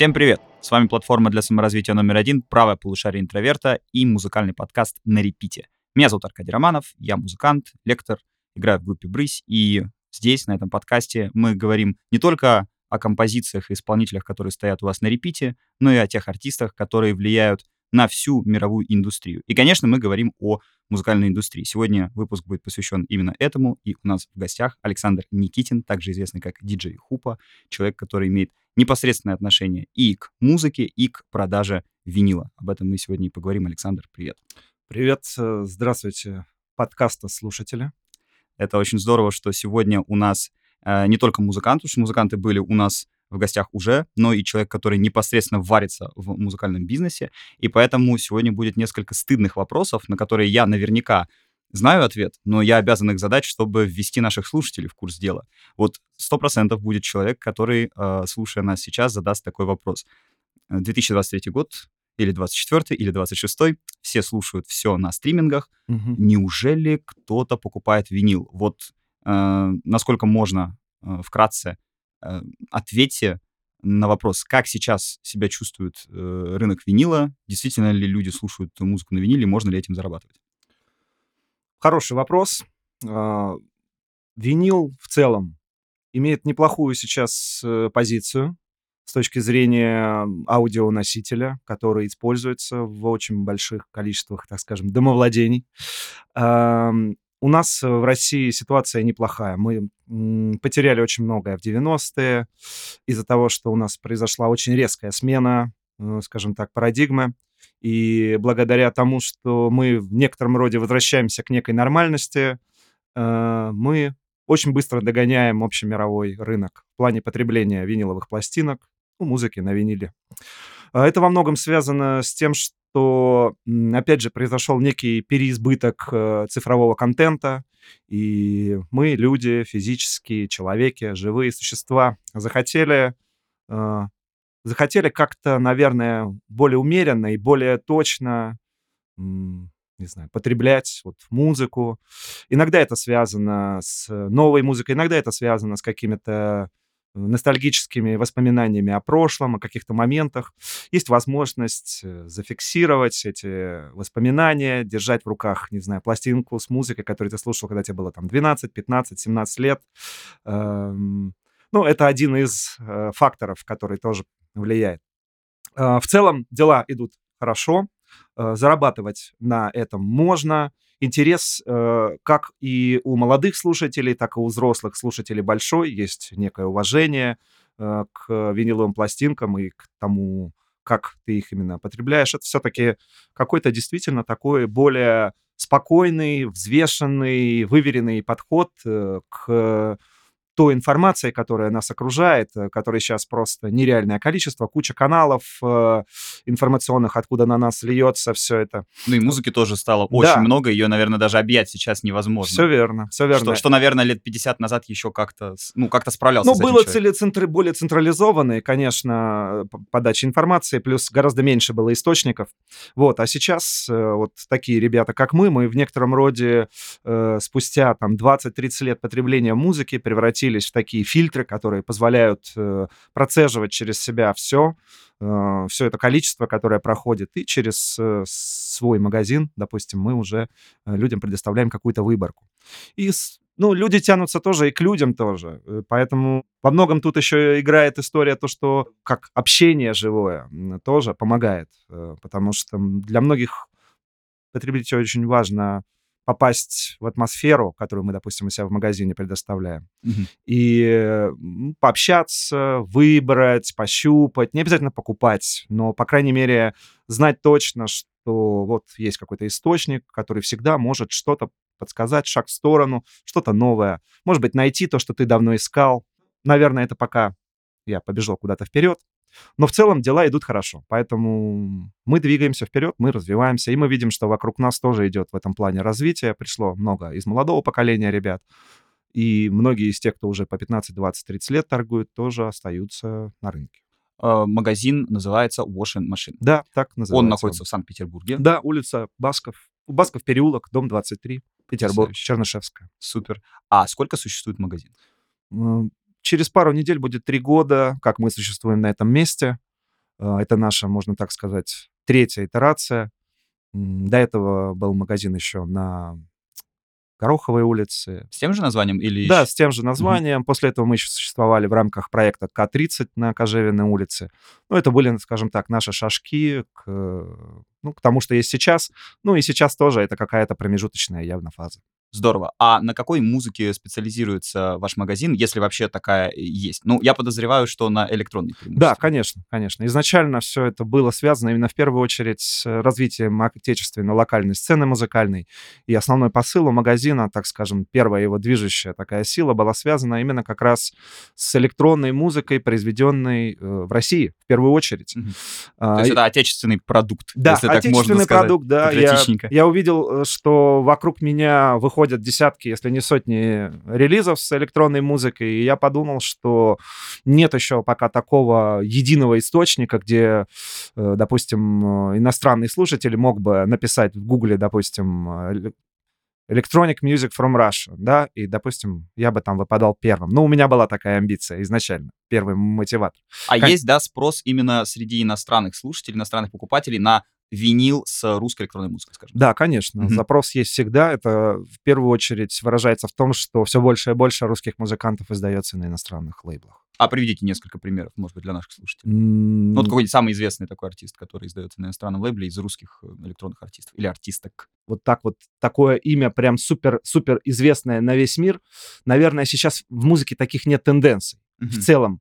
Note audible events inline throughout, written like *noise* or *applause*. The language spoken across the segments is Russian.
Всем привет! С вами платформа для саморазвития номер один «Правое полушарие интроверта» и музыкальный подкаст «На репите». Меня зовут Аркадий Романов, я музыкант, лектор, играю в группе «Брысь», и здесь, на этом подкасте, мы говорим не только о композициях и исполнителях, которые стоят у вас на репите, но и о тех артистах, которые влияют на всю мировую индустрию. И, конечно, мы говорим о музыкальной индустрии. Сегодня выпуск будет посвящен именно этому, и у нас в гостях Александр Никитин, также известный как диджей Хупа, человек, который имеет непосредственное отношение и к музыке, и к продаже винила. Об этом мы сегодня и поговорим. Александр, привет. Привет, э, здравствуйте, подкаста слушатели. Это очень здорово, что сегодня у нас э, не только музыканты, потому что музыканты были у нас в гостях уже, но и человек, который непосредственно варится в музыкальном бизнесе. И поэтому сегодня будет несколько стыдных вопросов, на которые я наверняка знаю ответ, но я обязан их задать, чтобы ввести наших слушателей в курс дела. Вот сто процентов будет человек, который, э, слушая нас сейчас, задаст такой вопрос. 2023 год или 24 или 26 все слушают все на стримингах. Угу. Неужели кто-то покупает винил? Вот э, насколько можно э, вкратце Э, ответьте на вопрос, как сейчас себя чувствует э, рынок винила, действительно ли люди слушают музыку на виниле, можно ли этим зарабатывать? Хороший вопрос. Э, винил в целом имеет неплохую сейчас э, позицию с точки зрения аудионосителя, который используется в очень больших количествах, так скажем, домовладений. У нас в России ситуация неплохая. Мы потеряли очень многое в 90-е из-за того, что у нас произошла очень резкая смена, э, скажем так, парадигмы. И благодаря тому, что мы в некотором роде возвращаемся к некой нормальности, э, мы очень быстро догоняем общемировой рынок в плане потребления виниловых пластинок, ну, музыки на виниле. А это во многом связано с тем, что опять же, произошел некий переизбыток э, цифрового контента, и мы, люди, физические, человеки, живые существа, захотели, э, захотели как-то, наверное, более умеренно и более точно, не знаю, потреблять вот музыку. Иногда это связано с новой музыкой, иногда это связано с какими-то ностальгическими воспоминаниями о прошлом, о каких-то моментах. Есть возможность э, зафиксировать эти воспоминания, держать в руках, не знаю, пластинку с музыкой, которую ты слушал, когда тебе было там 12, 15, 17 лет. Эм, ну, это один из э, факторов, который тоже влияет. Э, в целом дела идут хорошо, зарабатывать на этом можно, интерес э, как и у молодых слушателей, так и у взрослых слушателей большой. Есть некое уважение э, к виниловым пластинкам и к тому, как ты их именно потребляешь. Это все-таки какой-то действительно такой более спокойный, взвешенный, выверенный подход э, к той информацией, которая нас окружает, э, которой сейчас просто нереальное количество, куча каналов э, информационных, откуда на нас льется все это. Ну и музыки тоже стало очень да. много, ее, наверное, даже объять сейчас невозможно. Все верно, все верно. Что, что наверное, лет 50 назад еще как-то, ну, как-то справлялся Ну, было целецентр... более централизованные, конечно, подача информации, плюс гораздо меньше было источников. Вот, а сейчас э, вот такие ребята, как мы, мы в некотором роде э, спустя там 20-30 лет потребления музыки превратили превратились в такие фильтры, которые позволяют э, процеживать через себя все, э, все это количество, которое проходит, и через э, свой магазин, допустим, мы уже людям предоставляем какую-то выборку. И ну, люди тянутся тоже и к людям тоже. Поэтому во многом тут еще играет история то, что как общение живое тоже помогает. Потому что для многих потребителей очень важно попасть в атмосферу, которую мы, допустим, у себя в магазине предоставляем, угу. и пообщаться, выбрать, пощупать, не обязательно покупать, но, по крайней мере, знать точно, что вот есть какой-то источник, который всегда может что-то подсказать, шаг в сторону, что-то новое. Может быть, найти то, что ты давно искал. Наверное, это пока я побежал куда-то вперед. Но в целом дела идут хорошо, поэтому мы двигаемся вперед, мы развиваемся, и мы видим, что вокруг нас тоже идет в этом плане развитие. Пришло много из молодого поколения ребят, и многие из тех, кто уже по 15, 20, 30 лет торгуют, тоже остаются на рынке. А, магазин называется Wash Machine. Да, так называется. Он находится в Санкт-Петербурге. Да, улица Басков. Басков переулок, дом 23, Петербург, Чернышевская. Супер. А сколько существует магазин? Через пару недель будет три года, как мы существуем на этом месте. Э, это наша, можно так сказать, третья итерация. До этого был магазин еще на Гороховой улице. С тем же названием или... Да, с тем же названием. Угу. После этого мы еще существовали в рамках проекта К-30 на Кожевиной улице. Ну, это были, скажем так, наши шажки к, ну, к тому, что есть сейчас. Ну, и сейчас тоже это какая-то промежуточная явно фаза. Здорово. А на какой музыке специализируется ваш магазин, если вообще такая есть? Ну, я подозреваю, что на электронной Да, конечно, конечно. Изначально все это было связано именно в первую очередь с развитием отечественной локальной сцены музыкальной. И основной посыл у магазина, так скажем, первая его движущая такая сила была связана именно как раз с электронной музыкой, произведенной э, в России в первую очередь. Угу. А, То есть это отечественный продукт, да, если так можно сказать. продукт, да. Я, я увидел, э, что вокруг меня выходит выходят десятки, если не сотни релизов с электронной музыкой, и я подумал, что нет еще пока такого единого источника, где, э, допустим, иностранный слушатель мог бы написать в Гугле, допустим, Electronic Music from Russia, да, и, допустим, я бы там выпадал первым. Ну, у меня была такая амбиция изначально, первый мотиватор. А как... есть, да, спрос именно среди иностранных слушателей, иностранных покупателей на винил с русской электронной музыкой, скажем. Да, конечно. Mm-hmm. Запрос есть всегда. Это в первую очередь выражается в том, что все больше и больше русских музыкантов издается на иностранных лейблах. А приведите несколько примеров, может быть, для наших слушателей. Mm-hmm. Ну, вот какой-нибудь самый известный такой артист, который издается на иностранном лейбле из русских э, электронных артистов или артисток. Вот так вот, такое имя прям супер-супер известное на весь мир. Наверное, сейчас в музыке таких нет тенденций. Mm-hmm. В целом,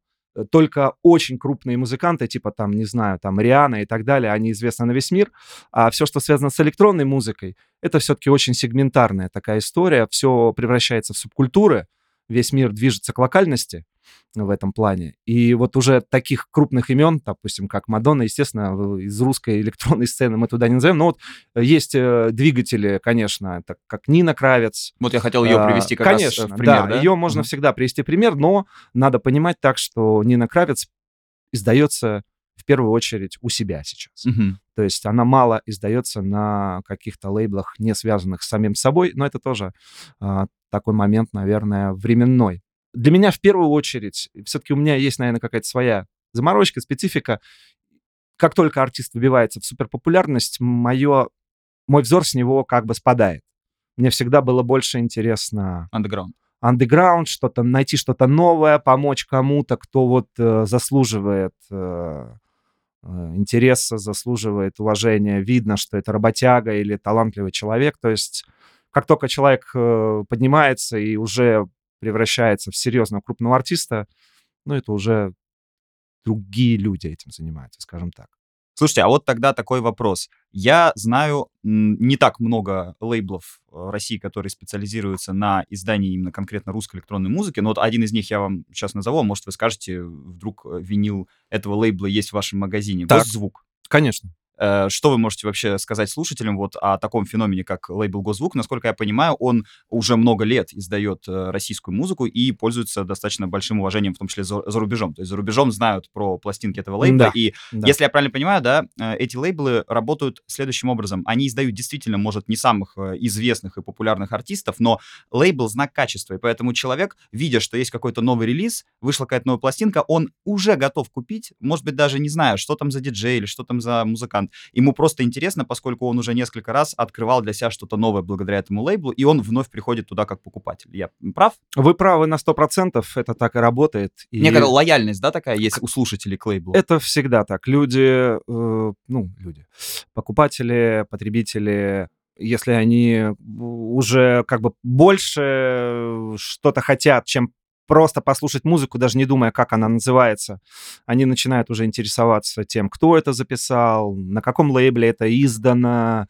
только очень крупные музыканты, типа там, не знаю, там Риана и так далее, они известны на весь мир. А все, что связано с электронной музыкой, это все-таки очень сегментарная такая история. Все превращается в субкультуры, весь мир движется к локальности в этом плане. И вот уже таких крупных имен, допустим, как Мадонна, естественно, из русской электронной сцены мы туда не назовем, но вот э, есть э, двигатели, конечно, так как Нина Кравец. Вот я хотел ее а, привести как конечно, раз в пример, да? да? ее можно mm-hmm. всегда привести пример, но надо понимать так, что Нина Кравец издается в первую очередь у себя сейчас. Mm-hmm. То есть она мало издается на каких-то лейблах, не связанных с самим собой, но это тоже а, такой момент, наверное, временной. Для меня в первую очередь, все-таки у меня есть, наверное, какая-то своя заморочка, специфика. Как только артист выбивается в суперпопулярность, мое, мой взор с него как бы спадает. Мне всегда было больше интересно... Underground. Underground, что-то, найти что-то новое, помочь кому-то, кто вот э, заслуживает э, э, интереса, заслуживает уважения. Видно, что это работяга или талантливый человек. То есть как только человек э, поднимается и уже превращается в серьезного крупного артиста, ну, это уже другие люди этим занимаются, скажем так. Слушайте, а вот тогда такой вопрос. Я знаю не так много лейблов в России, которые специализируются на издании именно конкретно русской электронной музыки, но вот один из них я вам сейчас назову, может вы скажете, вдруг э, винил этого лейбла есть в вашем магазине. Так, Госзвук. Конечно. Э, что вы можете вообще сказать слушателям вот о таком феномене, как лейбл Госзвук? Насколько я понимаю, он уже много лет издает э, российскую музыку и пользуется достаточно большим уважением, в том числе за, за рубежом. То есть за рубежом знают про пластинки этого лейбла. Да, и да. если я правильно понимаю, да, э, эти лейблы работают следующим образом. Они издают действительно, может, не самых известных и популярных артистов, но лейбл — знак качества. И поэтому человек, видя, что есть какой-то новый релиз, вышла какая-то новая пластинка, он уже готов купить, может быть, даже не зная, что там за диджей или что там за музыкант Ему просто интересно, поскольку он уже несколько раз открывал для себя что-то новое благодаря этому лейблу, и он вновь приходит туда как покупатель. Я прав? Вы правы на 100%, это так и работает. И... Некая лояльность, да, такая есть у слушателей к лейблу? Это всегда так. Люди, э, ну, люди, покупатели, потребители, если они уже как бы больше что-то хотят, чем просто послушать музыку, даже не думая, как она называется, они начинают уже интересоваться тем, кто это записал, на каком лейбле это издано,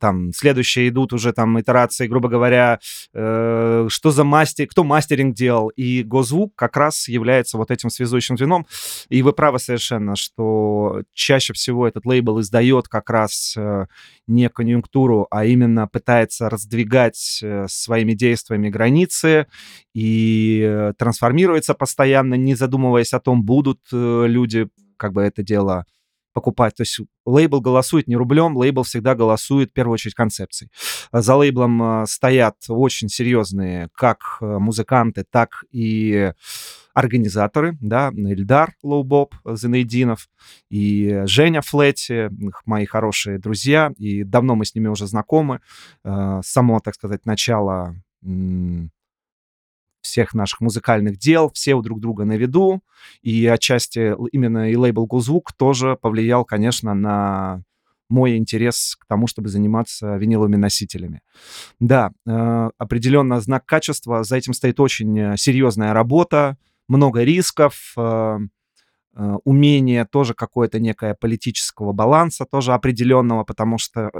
там следующие идут уже там итерации, грубо говоря, э, что за мастер, кто мастеринг делал, и Госзвук как раз является вот этим связующим звеном, и вы правы совершенно, что чаще всего этот лейбл издает как раз э, не конъюнктуру, а именно пытается раздвигать э, своими действиями границы и э, трансформируется постоянно, не задумываясь о том, будут э, люди как бы это дело покупать. То есть лейбл голосует не рублем, лейбл всегда голосует в первую очередь концепцией. За лейблом стоят очень серьезные как музыканты, так и организаторы, да, Ильдар Лоубоб Зенейдинов и Женя Флетти, мои хорошие друзья, и давно мы с ними уже знакомы. С самого, так сказать, начала всех наших музыкальных дел, все у друг друга на виду, и отчасти именно и лейбл «Гузвук» тоже повлиял, конечно, на мой интерес к тому, чтобы заниматься виниловыми носителями. Да, э, определенно знак качества, за этим стоит очень э, серьезная работа, много рисков, э, умение тоже какое-то некое политического баланса, тоже определенного, потому что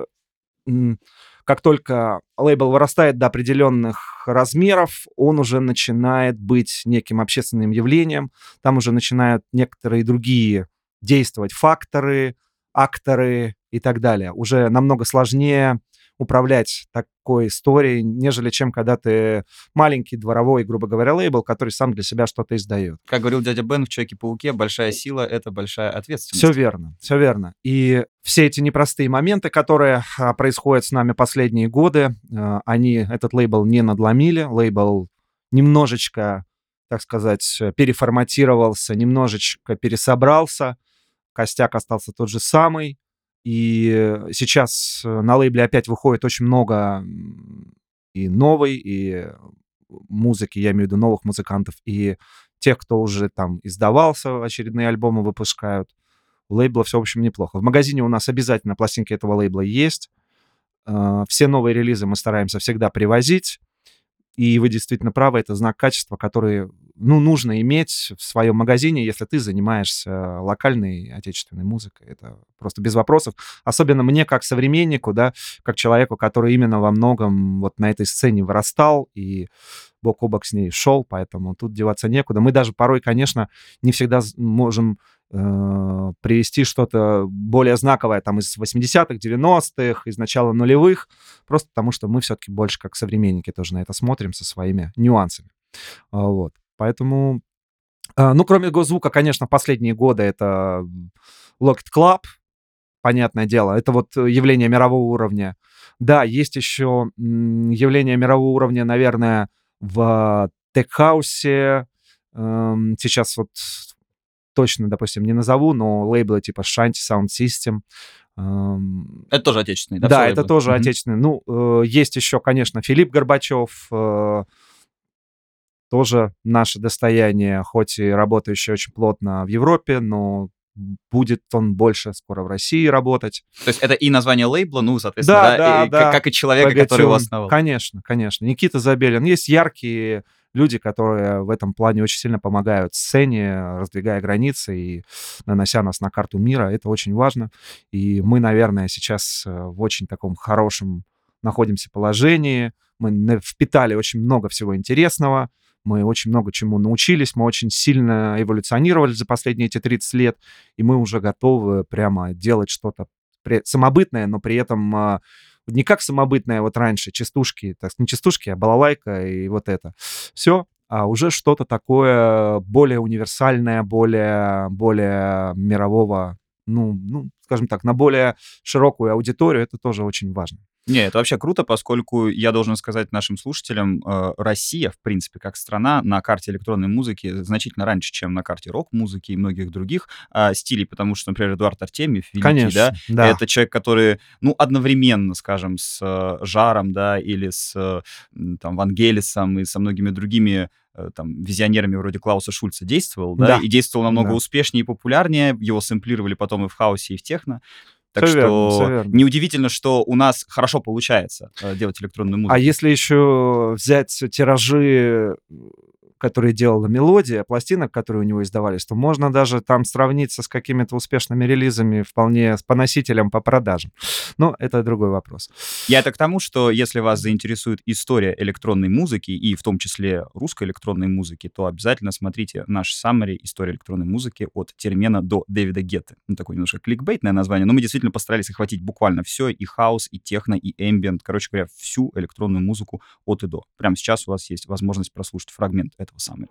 как только лейбл вырастает до определенных размеров, он уже начинает быть неким общественным явлением, там уже начинают некоторые другие действовать факторы, акторы и так далее. Уже намного сложнее управлять такой историей, нежели чем когда ты маленький дворовой, грубо говоря, лейбл, который сам для себя что-то издает. Как говорил дядя Бен в Человеке-пауке, большая сила — это большая ответственность. Все верно, все верно. И все эти непростые моменты, которые а, происходят с нами последние годы, а, они этот лейбл не надломили, лейбл немножечко, так сказать, переформатировался, немножечко пересобрался, костяк остался тот же самый, и сейчас э, на лейбле опять выходит очень много и новой, и музыки, я имею в виду новых музыкантов, и тех, кто уже там издавался, очередные альбомы выпускают. У лейбла все, в общем, неплохо. В магазине у нас обязательно пластинки этого лейбла есть. Э, все новые релизы мы стараемся всегда привозить. И вы действительно правы, это знак качества, который ну, нужно иметь в своем магазине, если ты занимаешься локальной отечественной музыкой. Это просто без вопросов. Особенно мне, как современнику, да, как человеку, который именно во многом вот на этой сцене вырастал и бок о бок с ней шел, поэтому тут деваться некуда. Мы даже порой, конечно, не всегда можем э, привести что-то более знаковое там из 80-х, 90-х, из начала нулевых, просто потому что мы все-таки больше как современники тоже на это смотрим со своими нюансами. Вот. Поэтому, э, ну, кроме госзвука, конечно, последние годы это Locked Club, понятное дело, это вот явление мирового уровня. Да, есть еще явление мирового уровня, наверное, в теххаусе. Эм, сейчас вот точно, допустим, не назову, но лейблы типа Shanty Sound System. Эм, это тоже отечественный, да? Да, это тоже mm-hmm. отечественный. Ну, э, есть еще, конечно, Филипп Горбачев, э, тоже наше достояние, хоть и работающий очень плотно в Европе, но будет он больше скоро в России работать. То есть это и название лейбла, ну, соответственно, да, да, и, да. Как, как и человека, Погодем. который его основал. Конечно, конечно. Никита Забелин. Есть яркие люди, которые в этом плане очень сильно помогают сцене, раздвигая границы и нанося нас на карту мира. Это очень важно. И мы, наверное, сейчас э, в очень таком хорошем находимся положении. Мы впитали очень много всего интересного. Мы очень много чему научились, мы очень сильно эволюционировали за последние эти 30 лет, и мы уже готовы прямо делать что-то самобытное, но при этом а, не как самобытное вот раньше, частушки, так, не частушки, а балалайка и вот это. Все, а уже что-то такое более универсальное, более, более мирового, ну, ну, скажем так, на более широкую аудиторию, это тоже очень важно. Не, это вообще круто, поскольку я должен сказать нашим слушателям, э, Россия, в принципе, как страна на карте электронной музыки значительно раньше, чем на карте рок-музыки и многих других э, стилей, потому что, например, Эдуард Артемьев, великий, Конечно, да, да, это человек, который, ну, одновременно, скажем, с э, Жаром, да, или с там Вангелисом и со многими другими там, визионерами вроде Клауса Шульца действовал, да, да. и действовал намного да. успешнее и популярнее, его сэмплировали потом и в хаосе, и в техно, так все что верно, неудивительно, что у нас хорошо получается э, делать электронную музыку. А если еще взять тиражи которые делала мелодия, пластинок, которые у него издавались, то можно даже там сравниться с какими-то успешными релизами вполне по носителям, по продажам. Но это другой вопрос. Я это к тому, что если вас заинтересует история электронной музыки, и в том числе русской электронной музыки, то обязательно смотрите наш summary «История электронной музыки» от Термена до Дэвида Гетты. Ну, такое немножко кликбейтное название, но мы действительно постарались охватить буквально все, и хаос, и техно, и эмбиент, короче говоря, всю электронную музыку от и до. Прямо сейчас у вас есть возможность прослушать фрагмент этого этого summary.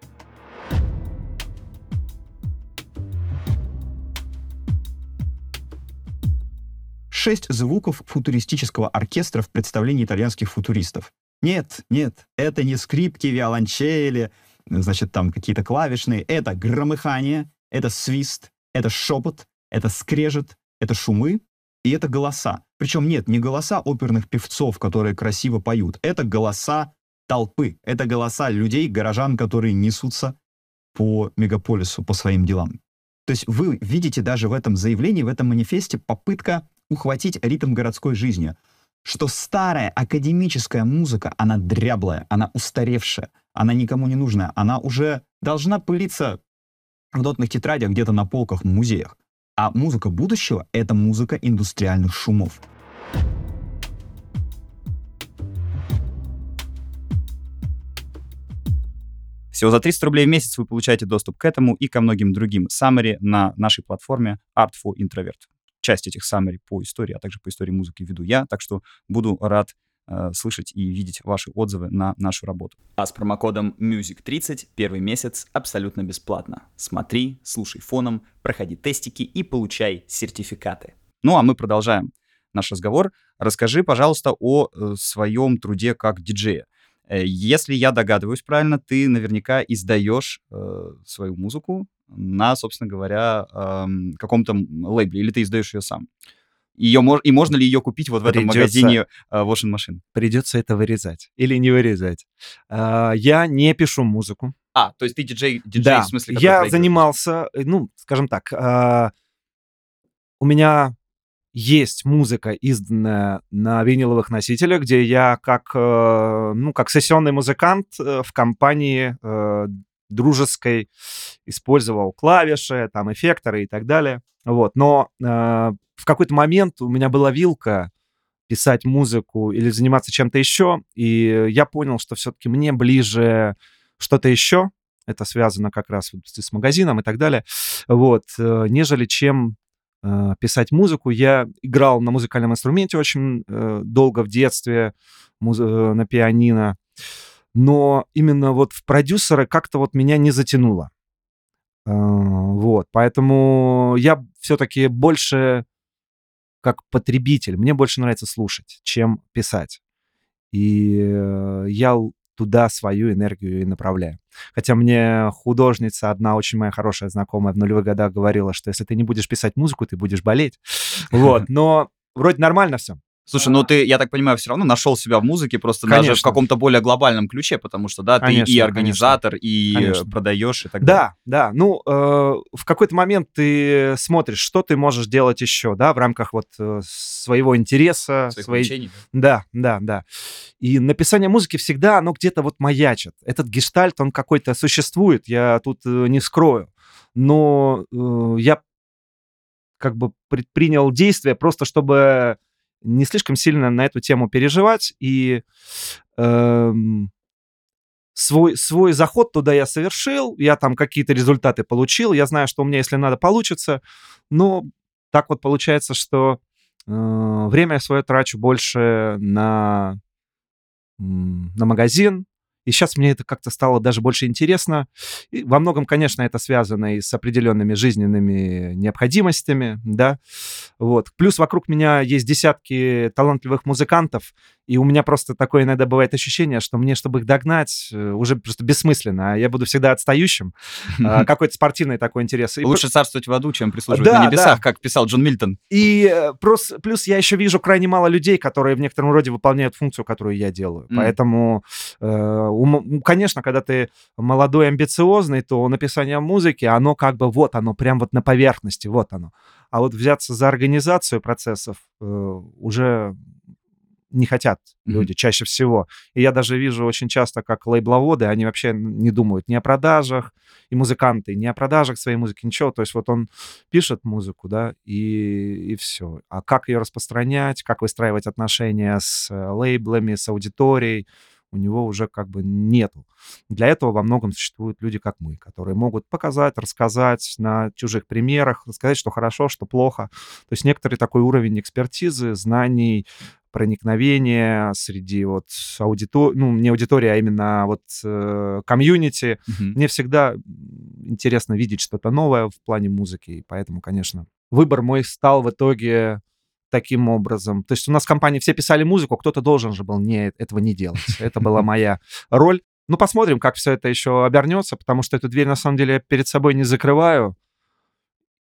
шесть звуков футуристического оркестра в представлении итальянских футуристов. Нет, нет, это не скрипки, виолончели, значит, там какие-то клавишные. Это громыхание, это свист, это шепот, это скрежет, это шумы и это голоса. Причем нет, не голоса оперных певцов, которые красиво поют. Это голоса толпы. Это голоса людей, горожан, которые несутся по мегаполису, по своим делам. То есть вы видите даже в этом заявлении, в этом манифесте попытка ухватить ритм городской жизни, что старая академическая музыка, она дряблая, она устаревшая, она никому не нужная, она уже должна пылиться в нотных тетрадях где-то на полках в музеях. А музыка будущего — это музыка индустриальных шумов. Всего за 300 рублей в месяц вы получаете доступ к этому и ко многим другим summary на нашей платформе Art for Introvert. Часть этих summary по истории, а также по истории музыки веду я, так что буду рад э, слышать и видеть ваши отзывы на нашу работу. А с промокодом MUSIC30 первый месяц абсолютно бесплатно. Смотри, слушай фоном, проходи тестики и получай сертификаты. Ну а мы продолжаем наш разговор. Расскажи, пожалуйста, о э, своем труде как диджея. Э, если я догадываюсь правильно, ты наверняка издаешь э, свою музыку на, собственно говоря, э, каком-то лейбле, или ты издаешь ее сам? Ее мож... И можно ли ее купить вот в этом Придется- магазине э, Washing Machine? Придется это вырезать или не вырезать. А, Я не пишу музыку. А, то есть ты диджей, диджей Да, в смысле, я занимался, э, ну, скажем так, а, у меня есть музыка, изданная на виниловых носителях, где я как, э, ну, как сессионный музыкант э, в компании э, дружеской использовал клавиши, там, эффекторы и так далее. Вот. Но в какой-то момент у меня была вилка писать музыку или заниматься чем-то еще, и я понял, что все-таки мне ближе что-то еще, это связано как раз с магазином и так далее, вот, нежели чем э, писать музыку. Я играл на музыкальном инструменте очень э, долго в детстве, муз- э, на пианино, но именно вот в продюсеры как-то вот меня не затянуло. Э, Вот, поэтому я все-таки больше как потребитель, мне больше нравится слушать, чем писать. И э, я туда свою энергию и направляю. Хотя мне художница, одна очень моя хорошая знакомая в нулевых годах говорила, что если ты не будешь писать музыку, ты будешь болеть. *laughs* Вот, но вроде нормально все. Слушай, ну ты, я так понимаю, все равно нашел себя в музыке, просто даже в Конечно. каком-то более глобальном ключе, потому что, да, ты Конечно, и конечно. организатор, и э, Конечно. продаешь, и так далее. Да, да. Ну, э, в какой-то момент ты смотришь, что ты можешь делать еще, да, в рамках вот э, своего интереса, Своих своей, увлечений, да. Да, да, да. И написание музыки всегда, оно где-то вот маячит. Этот гештальт, он какой-то существует, я тут э, не скрою. Но э, я как бы предпринял действия просто, чтобы не слишком сильно на эту тему переживать. И эм, свой, свой заход туда я совершил, я там какие-то результаты получил, я знаю, что у меня, если надо, получится. Но так вот получается, что э, время я свое трачу больше на, на магазин. И сейчас мне это как-то стало даже больше интересно. И во многом, конечно, это связано и с определенными жизненными необходимостями, да. Вот. Плюс вокруг меня есть десятки талантливых музыкантов, и у меня просто такое иногда бывает ощущение, что мне, чтобы их догнать, э, уже просто бессмысленно. а Я буду всегда отстающим. А, Какой-то спортивный такой интерес. Лучше царствовать в аду, чем прислуживать на небесах, как писал Джон Мильтон. И э, плюс я еще вижу крайне мало людей, которые в некотором роде выполняют функцию, которую я делаю. Поэтому, э, конечно, когда ты молодой, амбициозный, то написание музыки, оно как бы вот оно, прям вот на поверхности, вот оно. А вот взяться за организацию процессов э, уже не хотят Мгм. люди чаще всего. И я даже вижу очень часто, как лейбловоды, они вообще не думают ни о продажах, и музыканты, ни о продажах своей музыки, ничего. То есть вот он пишет музыку, да, и, и все. А как ее распространять, как выстраивать отношения с э, лейблами, с аудиторией, у него уже как бы нету. Для этого во многом существуют люди, как мы, которые могут показать, рассказать на чужих примерах, рассказать, что хорошо, что плохо. То есть некоторый такой уровень экспертизы, знаний, проникновения среди вот аудитории, ну, не аудитории, а именно вот э, комьюнити. Мгм. Мне всегда интересно видеть что-то новое в плане музыки, и поэтому, конечно, выбор мой стал в итоге таким образом. То есть у нас в компании все писали музыку, кто-то должен же был не, этого не делать. Это была *laughs* моя роль. Ну, посмотрим, как все это еще обернется, потому что эту дверь, на самом деле, я перед собой не закрываю.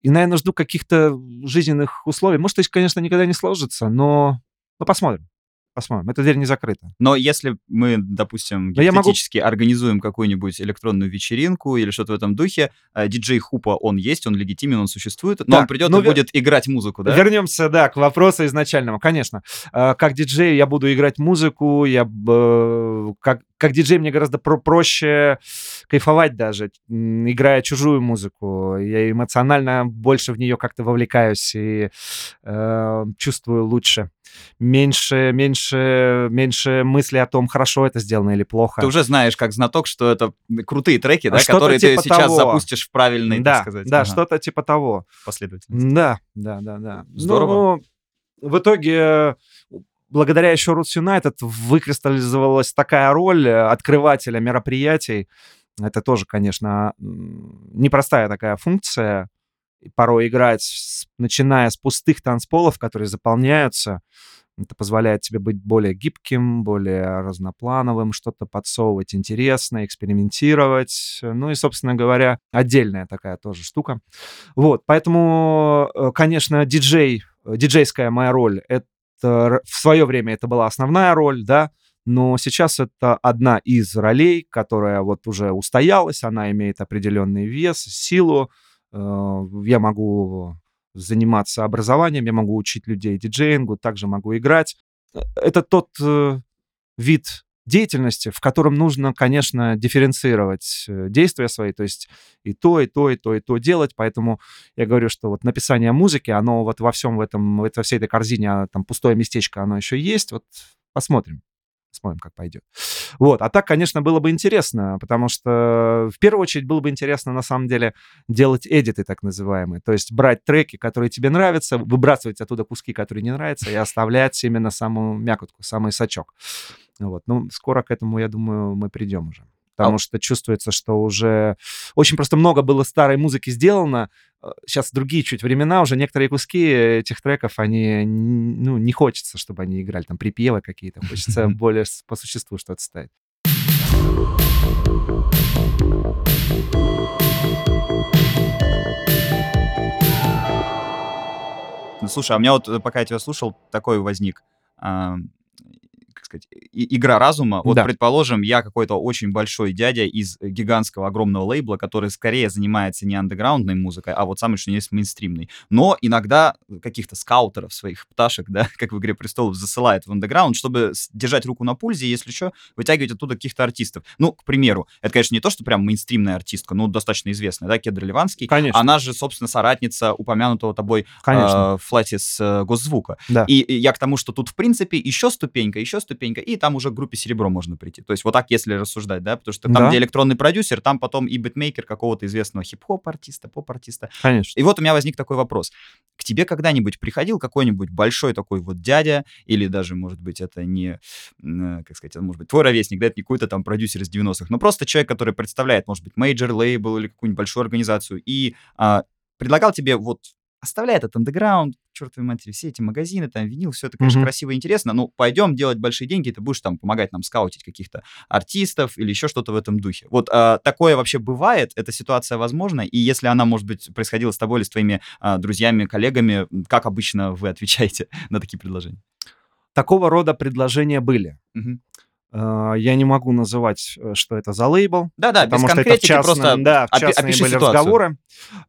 И, наверное, жду каких-то жизненных условий. Может, конечно, никогда не сложится, но, но посмотрим. Посмотрим. Эта дверь не закрыта. Но если мы, допустим, я могу- гипотетически организуем какую-нибудь электронную вечеринку или что-то в этом духе, э, диджей Хупа, он есть, он легитимен, он существует, но Да, он придет ну, и будет играть музыку, да? Вернемся, да, к вопросу изначальному. Конечно, Э, как диджей я буду играть музыку, я э, как, как диджей мне гораздо про- проще кайфовать даже, играя чужую музыку. Я эмоционально больше в нее как-то вовлекаюсь и э, чувствую лучше. Меньше, меньше, меньше мысли о том, хорошо это сделано или плохо. Ты уже знаешь, как знаток, что это крутые треки, да, А Что-то которые ты типа сейчас того. запустишь в правильной, да, так сказать, да, ага, что-то типа того. последовательности. Да, да, да, да. Здорово. Ну, в итоге, благодаря еще Roots United выкристаллизовалась такая роль э, открывателя мероприятий. Это тоже, конечно, непростая такая функция. Порой играть, с- начиная с пустых танцполов, которые заполняются, это позволяет тебе быть более гибким, более разноплановым, что-то подсовывать интересное, экспериментировать. Ну и, собственно говоря, отдельная такая тоже штука. Вот, поэтому, э, конечно, диджей, э, диджейская моя роль, это в свое время это была основная роль, да, но сейчас это одна из ролей, которая вот уже устоялась, она имеет определенный вес, силу. Э, Я могу заниматься образованием, я могу учить людей диджеингу, также могу играть. Э, Это тот э, вид деятельности, в котором нужно, конечно, дифференцировать действия свои, то есть и то, и то, и то, и то делать, поэтому я говорю, что вот написание музыки, оно вот во всем в этом, во всей этой корзине, а, там пустое местечко, оно еще есть, вот посмотрим. Посмотрим, как пойдет. Вот. А так, конечно, было бы интересно, потому что в первую очередь было бы интересно, на самом деле, делать эдиты, так называемые. То есть брать треки, которые тебе нравятся, выбрасывать оттуда куски, которые не нравятся, и оставлять именно самую мякотку, самый сачок. Вот. Ну, скоро к этому, я думаю, мы придем уже. Потому что чувствуется, что уже очень просто много было старой музыки сделано. Сейчас другие чуть времена, уже некоторые куски этих треков, они, ну, не хочется, чтобы они играли там припевы какие-то. Хочется *laughs* более по существу что-то ставить. Слушай, а у меня вот, э, пока я тебя слушал, такой возник, сказать, и- игра разума. Вот, Да. предположим, я какой-то очень большой дядя из э, гигантского огромного лейбла, который скорее занимается не андеграундной музыкой, а вот самый что есть мейнстримной. Но иногда каких-то скаутеров своих пташек, *laughs* да, как в «Игре престолов», засылает в андеграунд, чтобы держать руку на пульзе, если что, вытягивать оттуда каких-то артистов. Ну, к примеру, это, конечно, не то, что прям мейнстримная артистка, но достаточно известная, да, Кедр Ливанский. Конечно. Она же, собственно, соратница упомянутого тобой Конечно. э, Флатис э, госзвука. Да. И, и я к тому, что тут, в принципе, еще ступенька, еще ступенька, и там уже к группе серебро можно прийти. То есть вот так, если рассуждать, да, потому что там, Да. где электронный продюсер, там потом и битмейкер какого-то известного хип-хоп артиста, поп-артиста. Конечно. И вот у меня возник такой вопрос. К тебе когда-нибудь приходил какой-нибудь большой такой вот дядя, или даже, может быть, это не, э, как сказать, это может быть твой ровесник, да, это не какой-то там продюсер из 90-х, но просто человек, который представляет, может быть, major label или какую-нибудь большую организацию, и а, предлагал тебе вот оставляй этот андеграунд, чертовой матери, все эти магазины, там, винил, все это, конечно, Мгм. красиво и интересно, ну, пойдем делать большие деньги, ты будешь там помогать нам scout ить каких-то артистов или еще что-то в этом духе. Вот а, такое вообще бывает, эта ситуация возможна, и если она, может быть, происходила с тобой или с твоими а, друзьями, коллегами, как обычно вы отвечаете *laughs* на такие предложения? Такого рода предложения были. Мгм. Э, Я не могу называть, э, что это за лейбл. Да-да, без потому что это в конкретики, частном, просто да, в частные опиши были ситуацию. разговоры.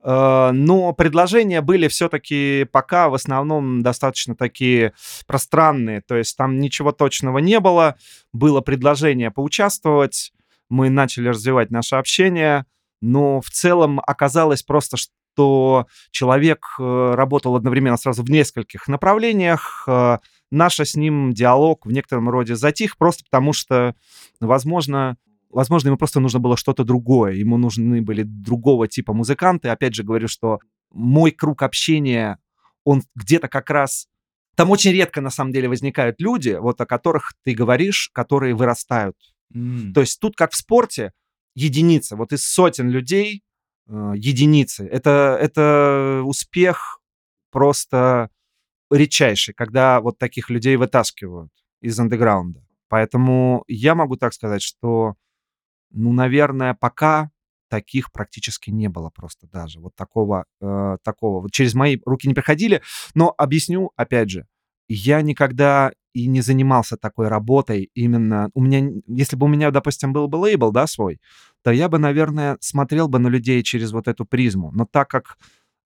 Э, Но предложения были все-таки пока в основном достаточно такие пространные. То есть там ничего точного не было. Было предложение поучаствовать. Мы начали развивать наше общение. Но в целом оказалось просто, что человек э, работал одновременно сразу в нескольких направлениях. Э, Наш с ним диалог в некотором роде затих, просто потому что, возможно, возможно, ему просто нужно было что-то другое. Ему нужны были другого типа музыканты. Опять же говорю, что мой круг общения, он где-то как раз... Там очень редко, на самом деле, возникают люди, вот о которых ты говоришь, которые вырастают. М. То есть тут, как в спорте, единицы. Вот из сотен людей э, единицы. Это, это успех просто редчайший, когда вот таких людей вытаскивают из андеграунда. Поэтому я могу так сказать, что, ну, наверное, пока таких практически не было просто даже. Вот такого, э, такого. Вот через мои руки не приходили. Но объясню, опять же, я никогда и не занимался такой работой именно. У меня, если бы у меня, допустим, был бы лейбл, да, свой, то я бы, наверное, смотрел бы на людей через вот эту призму. Но так как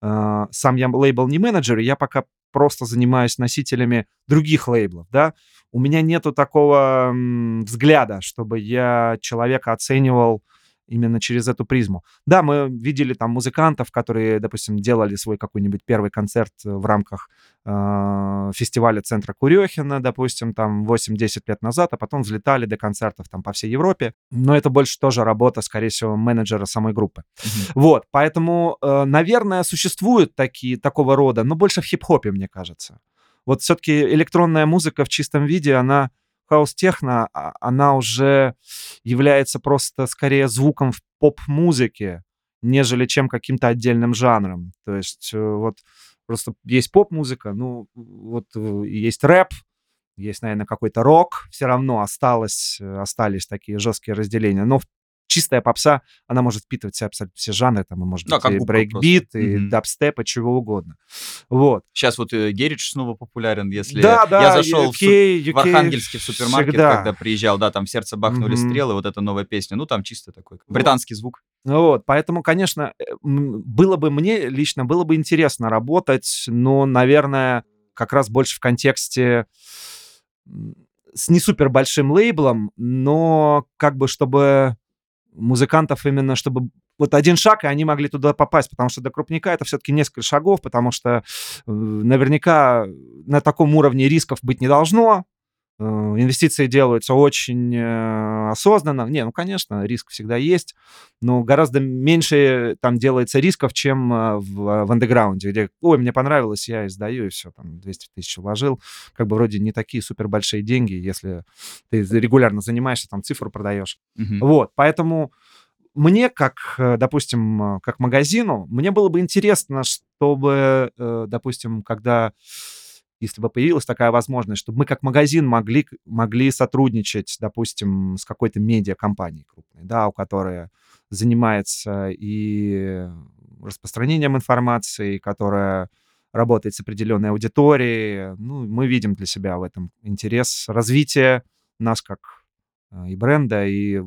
э, сам я лейбл не менеджер, я пока просто занимаюсь носителями других лейблов, да, у меня нету такого взгляда, чтобы я человека оценивал именно через эту призму. Да, мы видели там музыкантов, которые, допустим, делали свой какой-нибудь первый концерт в рамках э, фестиваля центра Курехина, допустим, там 8-10 лет назад, а потом взлетали до концертов там по всей Европе. Но это больше тоже работа, скорее всего, менеджера самой группы. Mm-hmm. Вот, поэтому, э, наверное, существуют такие, такого рода, но больше в хип-хопе, мне кажется. Вот все-таки электронная музыка в чистом виде, она хаус-техно, а, она уже является просто скорее звуком в поп-музыке, нежели чем каким-то отдельным жанром. То есть э, вот просто есть поп-музыка, ну вот э, есть рэп, есть, наверное, какой-то рок, все равно осталось, э, остались такие жесткие разделения. Но в чистая попса, она может впитывать все абсолютно все жанры, там, и может да, быть и брейкбит, и mm-hmm. дабстеп, и чего угодно. Вот. Сейчас вот э, Герич снова популярен, если... Да, да, Я зашел UK, в, UK в Архангельске в супермаркет, всегда. когда приезжал, да, там в сердце бахнули mm-hmm. стрелы, вот эта новая песня, ну, там чисто такой британский вот. звук. Вот, поэтому, конечно, э, было бы мне лично, было бы интересно работать, но, наверное, как раз больше в контексте с не супер большим лейблом, но как бы чтобы музыкантов именно, чтобы вот один шаг, и они могли туда попасть, потому что до крупника это все-таки несколько шагов, потому что э, наверняка на таком уровне рисков быть не должно, инвестиции делаются очень э, осознанно. Не, ну, конечно, риск всегда есть, но гораздо меньше там делается рисков, чем э, в, в андеграунде, где, ой, мне понравилось, я издаю, и все, там 200 тысяч вложил. Как бы вроде не такие супер большие деньги, если ты регулярно занимаешься, там цифру продаешь. Mm-hmm. Вот, поэтому мне, как, допустим, как магазину, мне было бы интересно, чтобы, допустим, когда если бы появилась такая возможность, чтобы мы как магазин могли, могли сотрудничать, допустим, с какой-то медиакомпанией крупной, да, у которой занимается и распространением информации, которая работает с определенной аудиторией. Ну, мы видим для себя в этом интерес развития нас как э, и бренда, и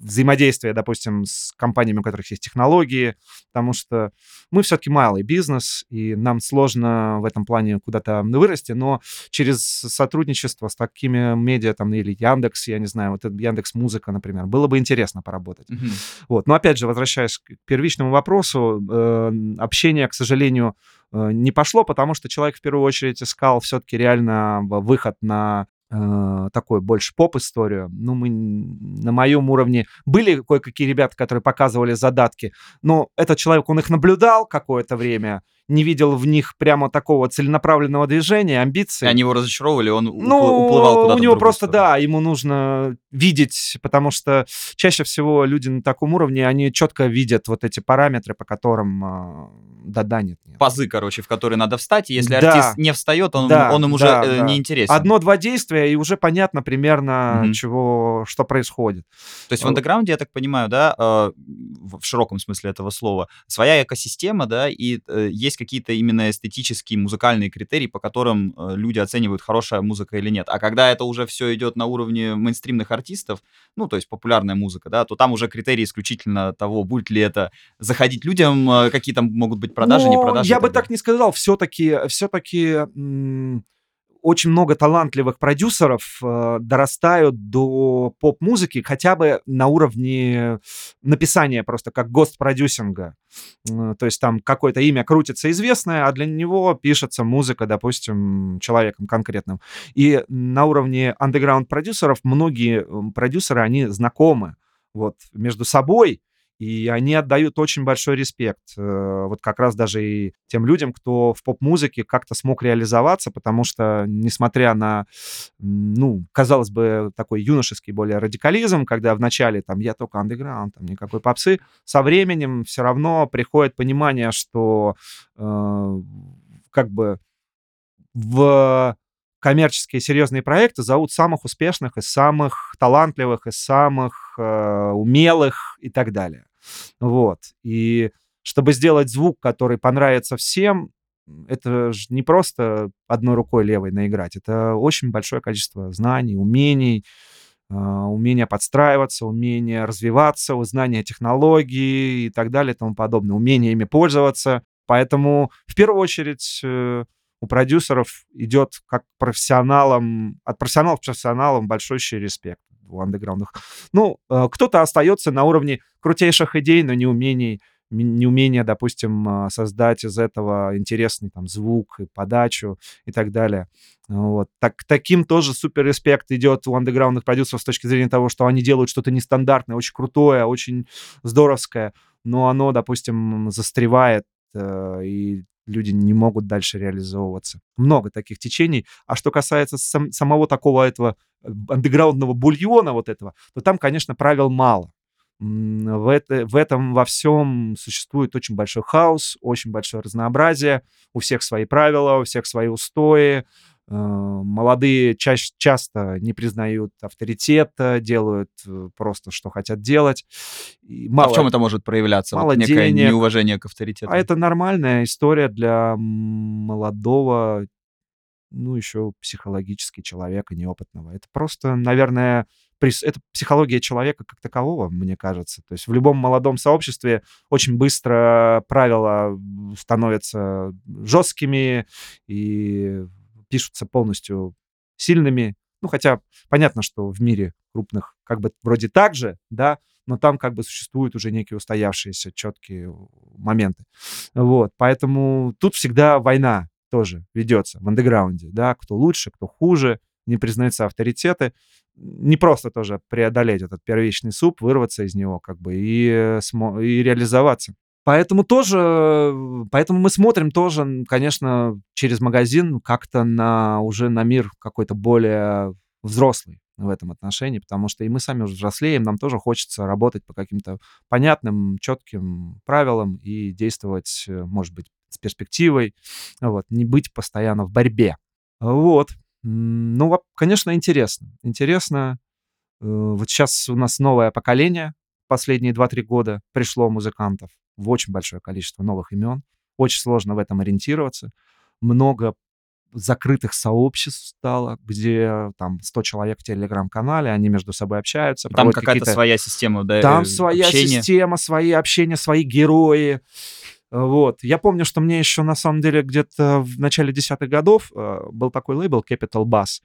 взаимодействия, допустим, с компаниями, у которых есть технологии, потому что мы все-таки малый бизнес, и нам сложно в этом плане куда-то вырасти, но через сотрудничество с такими медиа, там, или Яндекс, я не знаю, вот Яндекс Музыка, например, было бы интересно поработать. Mm-hmm. Вот. Но опять же, возвращаясь к первичному вопросу, э, общение, к сожалению, э, не пошло, потому что человек в первую очередь искал все-таки реально выход на э, такую больше поп-историю. Ну, мы на моем уровне... Были кое-какие ребята, которые показывали задатки, но этот человек, он их наблюдал какое-то время, не видел в них прямо такого целенаправленного движения, амбиций. И они его разочаровывали, он ну, уплывал куда-то у него просто, сторону. да, ему нужно видеть, потому что чаще всего люди на таком уровне, они четко видят вот эти параметры, по которым э, да-да, нет, нет. Пазы, короче, в которые надо встать, и если да. артист не встает, он, да, он им уже да, э, да. не интересен. Одно-два действия, и уже понятно примерно, mm-hmm. чего, что происходит. То есть в андеграунде, я так понимаю, да, э, в широком смысле этого слова, своя экосистема, да, и э, есть какие-то именно эстетические музыкальные критерии, по которым э, люди оценивают, хорошая музыка или нет. А когда это уже все идет на уровне мейнстримных артистов, ну, то есть популярная музыка, да, то там уже критерии исключительно того, будет ли это заходить людям, э, какие там могут быть продажи, Но не продажи. Я бы так не сказал, все-таки, все-таки очень много талантливых продюсеров э, дорастают до поп-музыки хотя бы на уровне написания просто как гост-продюсинга. Э, то есть там какое-то имя крутится известное, а для него пишется музыка, допустим, человеком конкретным. И на уровне андеграунд-продюсеров многие продюсеры, они знакомы вот между собой, и они отдают очень большой респект. Э, вот как раз даже и тем людям, кто в поп-музыке как-то смог реализоваться, потому что, несмотря на, ну, казалось бы, такой юношеский более радикализм, когда вначале там я только андеграунд, там никакой попсы, со временем все равно приходит понимание, что э, как бы в коммерческие серьезные проекты зовут самых успешных и самых талантливых и самых э, умелых и так далее. Вот. И чтобы сделать звук, который понравится всем, это же не просто одной рукой левой наиграть. Это очень большое количество знаний, умений, э, умение подстраиваться, умение развиваться, узнание технологий и так далее и тому подобное, умение ими пользоваться. Поэтому в первую очередь э, у продюсеров идет как профессионалам, от профессионалов к профессионалам большущий респект у андеграундных. Ну, э, кто-то остается на уровне крутейших идей, но не умений неумение, допустим, а, создать из этого интересный там звук и подачу и так далее. Вот. Так, таким тоже супер респект идет у андеграундных продюсеров с точки зрения того, что они делают что-то нестандартное, очень крутое, очень здоровское, но оно, допустим, застревает, э, и люди не могут дальше реализовываться. Много таких течений. А что касается сам, самого такого этого э, андеграундного бульона вот этого, то там, конечно, правил мало. В, это, в этом во всем существует очень большой хаос, очень большое разнообразие. У всех свои правила, у всех свои устои. Э, молодые ча- часто не признают авторитета, делают э, просто, что хотят делать. И мало, а в чем это может проявляться? Мало вот некое денег. неуважение к авторитету. А это нормальная история для молодого, ну, еще психологически человека неопытного. Это просто, наверное, это психология человека как такового, мне кажется. То есть в любом молодом сообществе очень быстро правила становятся жесткими и пишутся полностью сильными. Ну, хотя понятно, что в мире крупных как бы вроде так же, да, но там как бы существуют уже некие устоявшиеся четкие моменты. Вот, поэтому тут всегда война тоже ведется в андеграунде, да, кто лучше, кто хуже, не признаются авторитеты не просто тоже преодолеть этот первичный суп, вырваться из него как бы и, и реализоваться. Поэтому тоже, поэтому мы смотрим тоже, конечно, через магазин как-то на уже на мир какой-то более взрослый в этом отношении, потому что и мы сами уже взрослеем, нам тоже хочется работать по каким-то понятным, четким правилам и действовать, может быть, с перспективой, вот, не быть постоянно в борьбе. Вот. Ну, конечно, интересно. Интересно. Э, вот сейчас у нас новое поколение, последние 2-3 года пришло музыкантов в очень большое количество новых имен. Очень сложно в этом ориентироваться. Много закрытых сообществ стало, где там 100 человек в телеграм-канале, они между собой общаются. Там какая-то своя система, да? Там своя общения. система, свои общения, свои герои. Вот. Я помню, что мне еще, на самом деле, где-то в начале десятых годов э, был такой лейбл Capital Bass.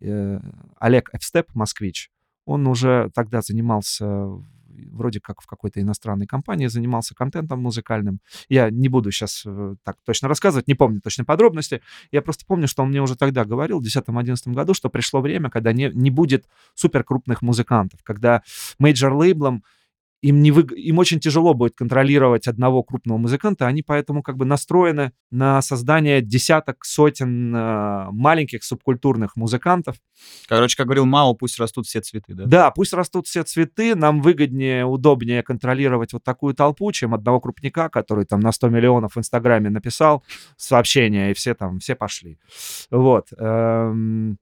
Э, Олег Overstep, москвич. Он уже тогда занимался вроде как в какой-то иностранной компании, занимался контентом музыкальным. Я не буду сейчас э, так точно рассказывать, не помню точно подробности. Я просто помню, что он мне уже тогда говорил, в 2010-2011 году, что пришло время, когда не, не будет суперкрупных музыкантов, когда мейджор-лейблам им, не вы... им очень тяжело будет контролировать одного крупного музыканта, они поэтому как бы настроены на создание десяток, сотен э, маленьких субкультурных музыкантов. Короче, как говорил Мао, пусть растут все цветы, да? Да, пусть растут все цветы, нам выгоднее, удобнее контролировать вот такую толпу, чем одного крупника, который там на 100 миллионов в Инстаграме написал сообщение, и все там, все пошли. Вот. Эм...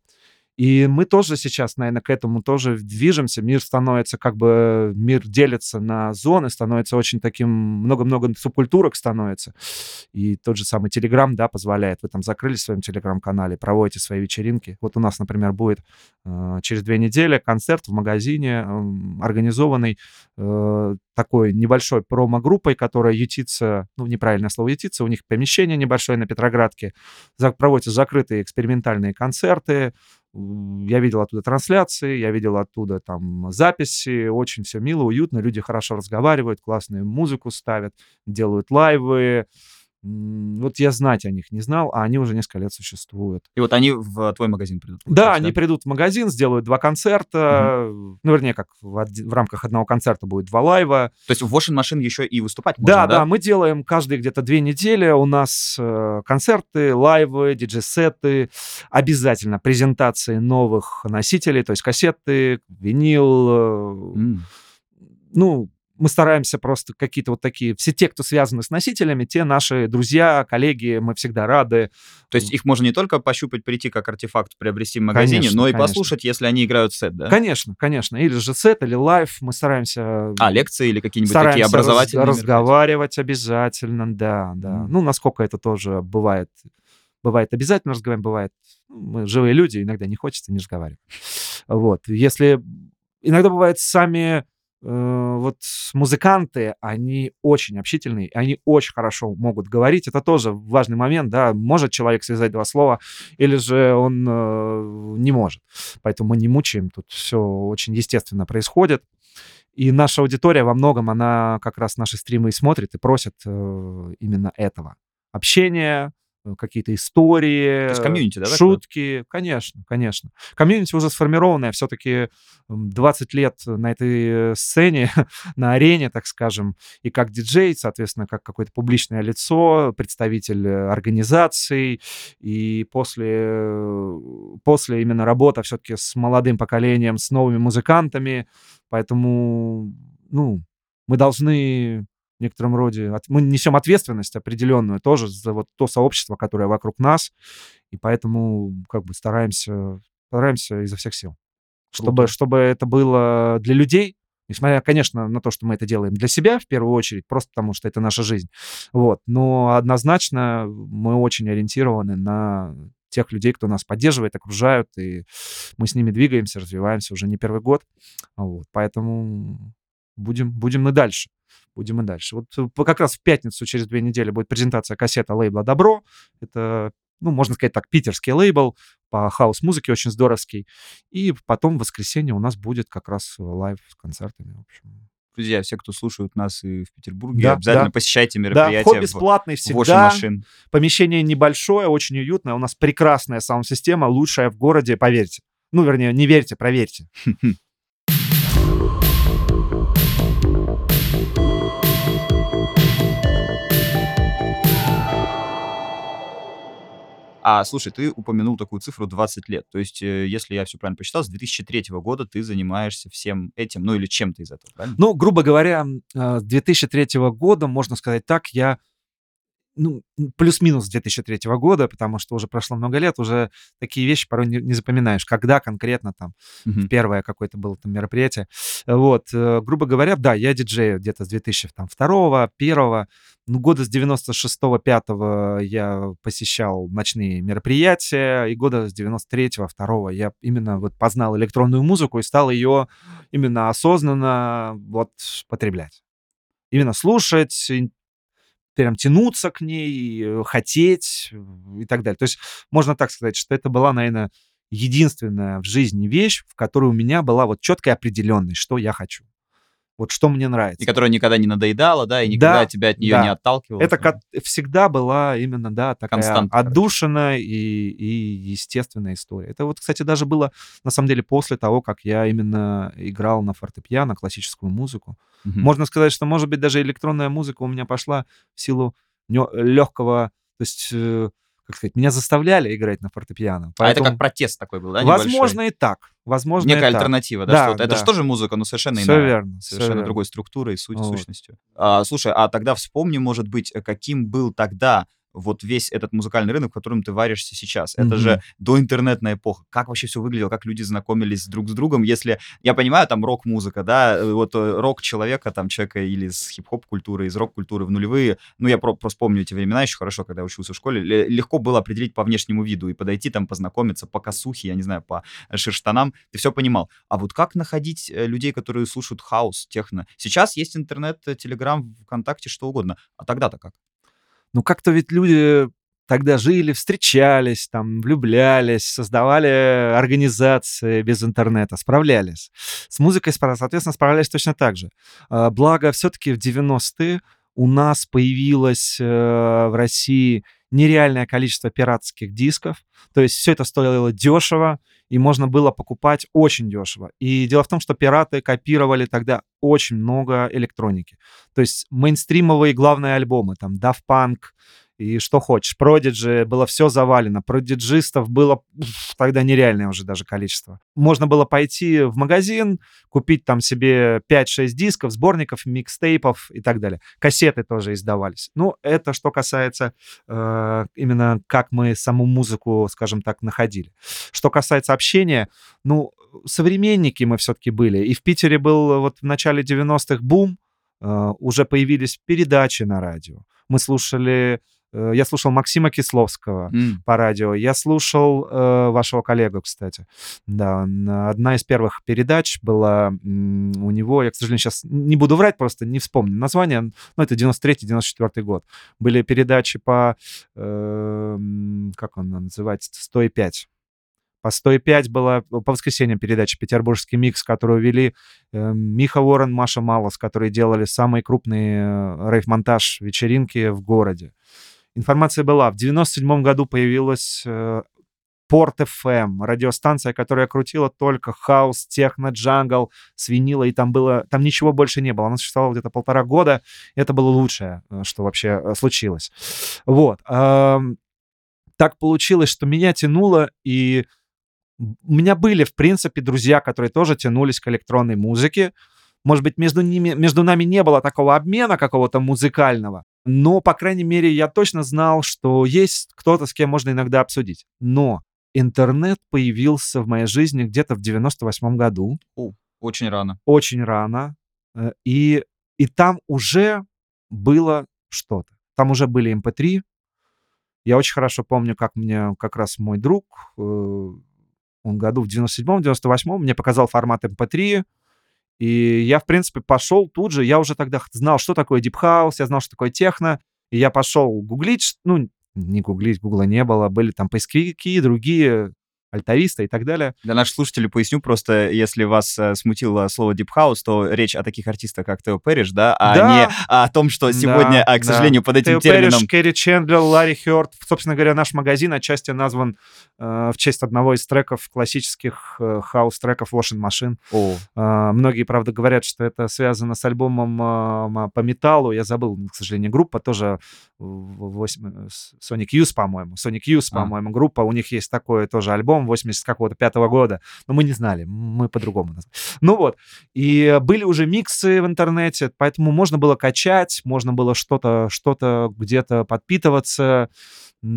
И мы тоже сейчас, наверное, к этому тоже движемся. Мир становится как бы, мир делится на зоны, становится очень таким, много-много субкультурок становится. И тот же самый Телеграм, да, позволяет. Вы там закрылись в своем Телеграм-канале, проводите свои вечеринки. Вот у нас, например, будет э, через две недели концерт в магазине, э, организованный э, такой небольшой промо-группой, которая ютится, ну, неправильное слово ютится, у них помещение небольшое на Петроградке, проводятся закрытые экспериментальные концерты, я видел оттуда трансляции, я видел оттуда там записи, очень все мило, уютно, люди хорошо разговаривают, классную музыку ставят, делают лайвы, вот я знать о них не знал, а они уже несколько лет существуют. И вот они в твой магазин придут? Да, они придут в магазин, сделают два концерта. Угу. Ну, вернее, как в, в рамках одного концерта будет два лайва. То есть в Washing Machine еще и выступать можно, да? Да, да, мы делаем каждые где-то две недели. У нас э, концерты, лайвы, диджей-сеты, обязательно презентации новых носителей, то есть кассеты, винил. Э, mm. Ну, мы стараемся просто какие-то вот такие, все те, кто связаны с носителями, те наши друзья, коллеги, мы всегда рады. То есть их можно не только пощупать, прийти как артефакт, приобрести в магазине, конечно, но и конечно. послушать, если они играют сет, да? Конечно, конечно. Или же сет, или лайв. Мы стараемся... А, лекции или какие-нибудь такие образовательные? Раз, разговаривать обязательно, да, да. Mm. Ну, насколько это тоже бывает бывает обязательно разговариваем, бывает ну, мы живые люди, иногда не хочется, не разговаривать. Вот. Если иногда бывает сами Э, вот музыканты, они очень общительные, они очень хорошо могут говорить. Это тоже важный момент, да, может человек связать два слова, или же он э, не может. Поэтому мы не мучаем, тут все очень естественно происходит. И наша аудитория во многом, она как раз наши стримы и смотрит, и просит э, именно этого. Общения, Э, какие-то истории, комьюнити, да, шутки. Такое? Конечно, конечно. Комьюнити уже сформированное, все-таки 20 лет на этой сцене, *laughs* на арене, так скажем, и как диджей, соответственно, как какое-то публичное лицо, представитель э, организаций, и после, э, после именно работа все-таки с молодым поколением, с новыми музыкантами, поэтому, ну, мы должны в некотором роде. Мы несем ответственность определенную тоже за вот то сообщество, которое вокруг нас, и поэтому как бы стараемся, стараемся изо всех сил. Чтобы, чтобы это было для людей, несмотря, конечно, на то, что мы это делаем для себя в первую очередь, просто потому что это наша жизнь. Вот. Но однозначно мы очень ориентированы на тех людей, кто нас поддерживает, окружают, и мы с ними двигаемся, развиваемся уже не первый год. Вот. Поэтому будем, будем и дальше будем и дальше. Вот э, как раз в пятницу через две недели будет презентация кассета лейбла «Добро». Это, ну, можно сказать так, питерский лейбл по хаус-музыке, очень здоровский. И потом в воскресенье у нас будет как раз лайв с концертами. В общем, Друзья, все, кто слушают нас и в Петербурге, да, обязательно да. посещайте мероприятия. Да, вход бесплатный всегда. машин. Помещение небольшое, очень уютное. У нас прекрасная саунд-система, лучшая в городе, поверьте. Ну, вернее, не верьте, проверьте. *laughs* А, слушай, ты упомянул такую цифру 20 лет. То есть, э, если я все правильно посчитал, с 2003 года ты занимаешься всем этим, ну или чем-то из этого, правильно? Ну, грубо говоря, а, с 2003 года, можно сказать так, я ну, плюс-минус 2003 года, потому что уже прошло много лет, уже такие вещи порой не, не запоминаешь, когда конкретно там mm-hmm. первое какое-то было там мероприятие. Вот, э, грубо говоря, да, я диджею где-то с 2002 первого, ну, года с 96-го, 5 я посещал ночные мероприятия, и года с 93-го, 2 я именно вот познал электронную музыку и стал ее именно осознанно вот потреблять именно слушать, прям тянуться к ней, э, хотеть и так далее. То есть можно так сказать, что это была, наверное, единственная в жизни вещь, в которой у меня была вот четкая определенность, что я хочу. Вот что мне нравится. И которая никогда не надоедала, да, и никогда да, тебя от нее да. не отталкивала. Это как всегда была именно, да, такая Константа, отдушина и, и естественная история. Это вот, кстати, даже было, на самом деле, после того, как я именно играл на фортепиано, классическую музыку. Угу. Можно сказать, что, может быть, даже электронная музыка у меня пошла в силу легкого, то есть э, как сказать, меня заставляли играть на фортепиано. Поэтому... А это как протест такой был, да? Возможно и так. Возможно Некая и альтернатива, так. да? да, что да. Это же тоже музыка, но совершенно все иная. Верно, совершенно верно. другой структурой и суть, вот. сущностью. А, слушай, а тогда вспомни, может быть, каким был тогда вот весь этот музыкальный рынок, в котором ты варишься сейчас. Mm-hmm. Это же доинтернетная эпоха. Как вообще все выглядело, как люди знакомились друг с другом, если, я понимаю, там рок-музыка, да, э, вот э, рок человека, там человека или с хип-хоп культуры, из рок-культуры в нулевые, ну, я про- просто помню эти времена еще хорошо, когда я учился в школе, легко было определить по внешнему виду и подойти там познакомиться по косухе, я не знаю, по шерштанам, ты все понимал. А вот как находить э, людей, которые слушают хаос, техно? Сейчас есть интернет, телеграм, ВКонтакте, что угодно. А тогда-то как? Ну, как-то ведь люди тогда жили, встречались, там, влюблялись, создавали организации без интернета, справлялись. С музыкой, соответственно, справлялись точно так же. А, благо, все-таки в 90-е у нас появилось э, в России нереальное количество пиратских дисков. То есть все это стоило дешево, и можно было покупать очень дешево. И дело в том, что пираты копировали тогда очень много электроники. То есть мейнстримовые главные альбомы, там Daft Punk и что хочешь. Продиджи было все завалено. Продиджистов было уф, тогда нереальное уже даже количество. Можно было пойти в магазин, купить там себе 5-6 дисков, сборников, микстейпов и так далее. Кассеты тоже издавались. Ну, это что касается э, именно как мы саму музыку, скажем так, находили. Что касается общения, ну, современники мы все-таки были. И в Питере был вот в начале 90-х бум, э, уже появились передачи на радио. Мы слушали я слушал Максима Кисловского mm. по радио. Я слушал э, вашего коллегу, кстати. Да, одна из первых передач была у него, я, к сожалению, сейчас не буду врать, просто не вспомню название, но это 93-94 год. Были передачи по, э, как он называется, 105. По 105 была по воскресеньям передача «Петербургский микс», которую вели э, Миха Уоррен, Маша Малос, которые делали самые крупные э, рейв-монстр вечеринки в городе. Информация была. В 97 году появилась э, Port FM, эм, радиостанция, которая крутила только хаус, техно, джангл с винила, и там было, там ничего больше не было. Она существовала где-то полтора года, это было лучшее, э, что вообще э, случилось. Вот. Э, так получилось, что меня тянуло, и у меня были, в принципе, друзья, которые тоже тянулись к электронной музыке. Может быть, между, ними, между нами не было такого обмена какого-то музыкального, но, по крайней мере, я точно знал, что есть кто-то, с кем можно иногда обсудить. Но интернет появился в моей жизни где-то в 98 году. О, очень рано. Очень рано. Э, и, и там уже было что-то. Там уже были MP3. Эм я очень хорошо помню, как мне как раз мой друг, э, он году в 97-м, 98-м, мне показал формат MP3, эм и я, в принципе, пошел тут же. Я уже тогда знал, что такое Deep House, я знал, что такое техно. И я пошел гуглить, ну, не гуглить, гугла не было, были там поисковики, другие альтариста и так далее. Для наших слушателей поясню просто, если вас э, смутило слово Deep House, то речь о таких артистах, как Тео Пэрриш, да, а да. не о том, что сегодня, да, а, к сожалению, да. под этим Тео термином... Пэрриш, Керри Чандлер, Ларри Хёрд. Собственно говоря, наш магазин отчасти назван э, в честь одного из треков, классических э, хаус-треков Washing Machine. О. Э, многие, правда, говорят, что это связано с альбомом э, по металлу. Я забыл, к сожалению, группа тоже 8, э, Sonic Youth, по-моему. Sonic Youth, а. по-моему, группа. У них есть такой тоже альбом 80 какого-то пятого года. Но мы не знали, мы по-другому назвали. Ну вот. И были уже миксы в интернете, поэтому можно было качать, можно было что-то что где-то подпитываться. Ты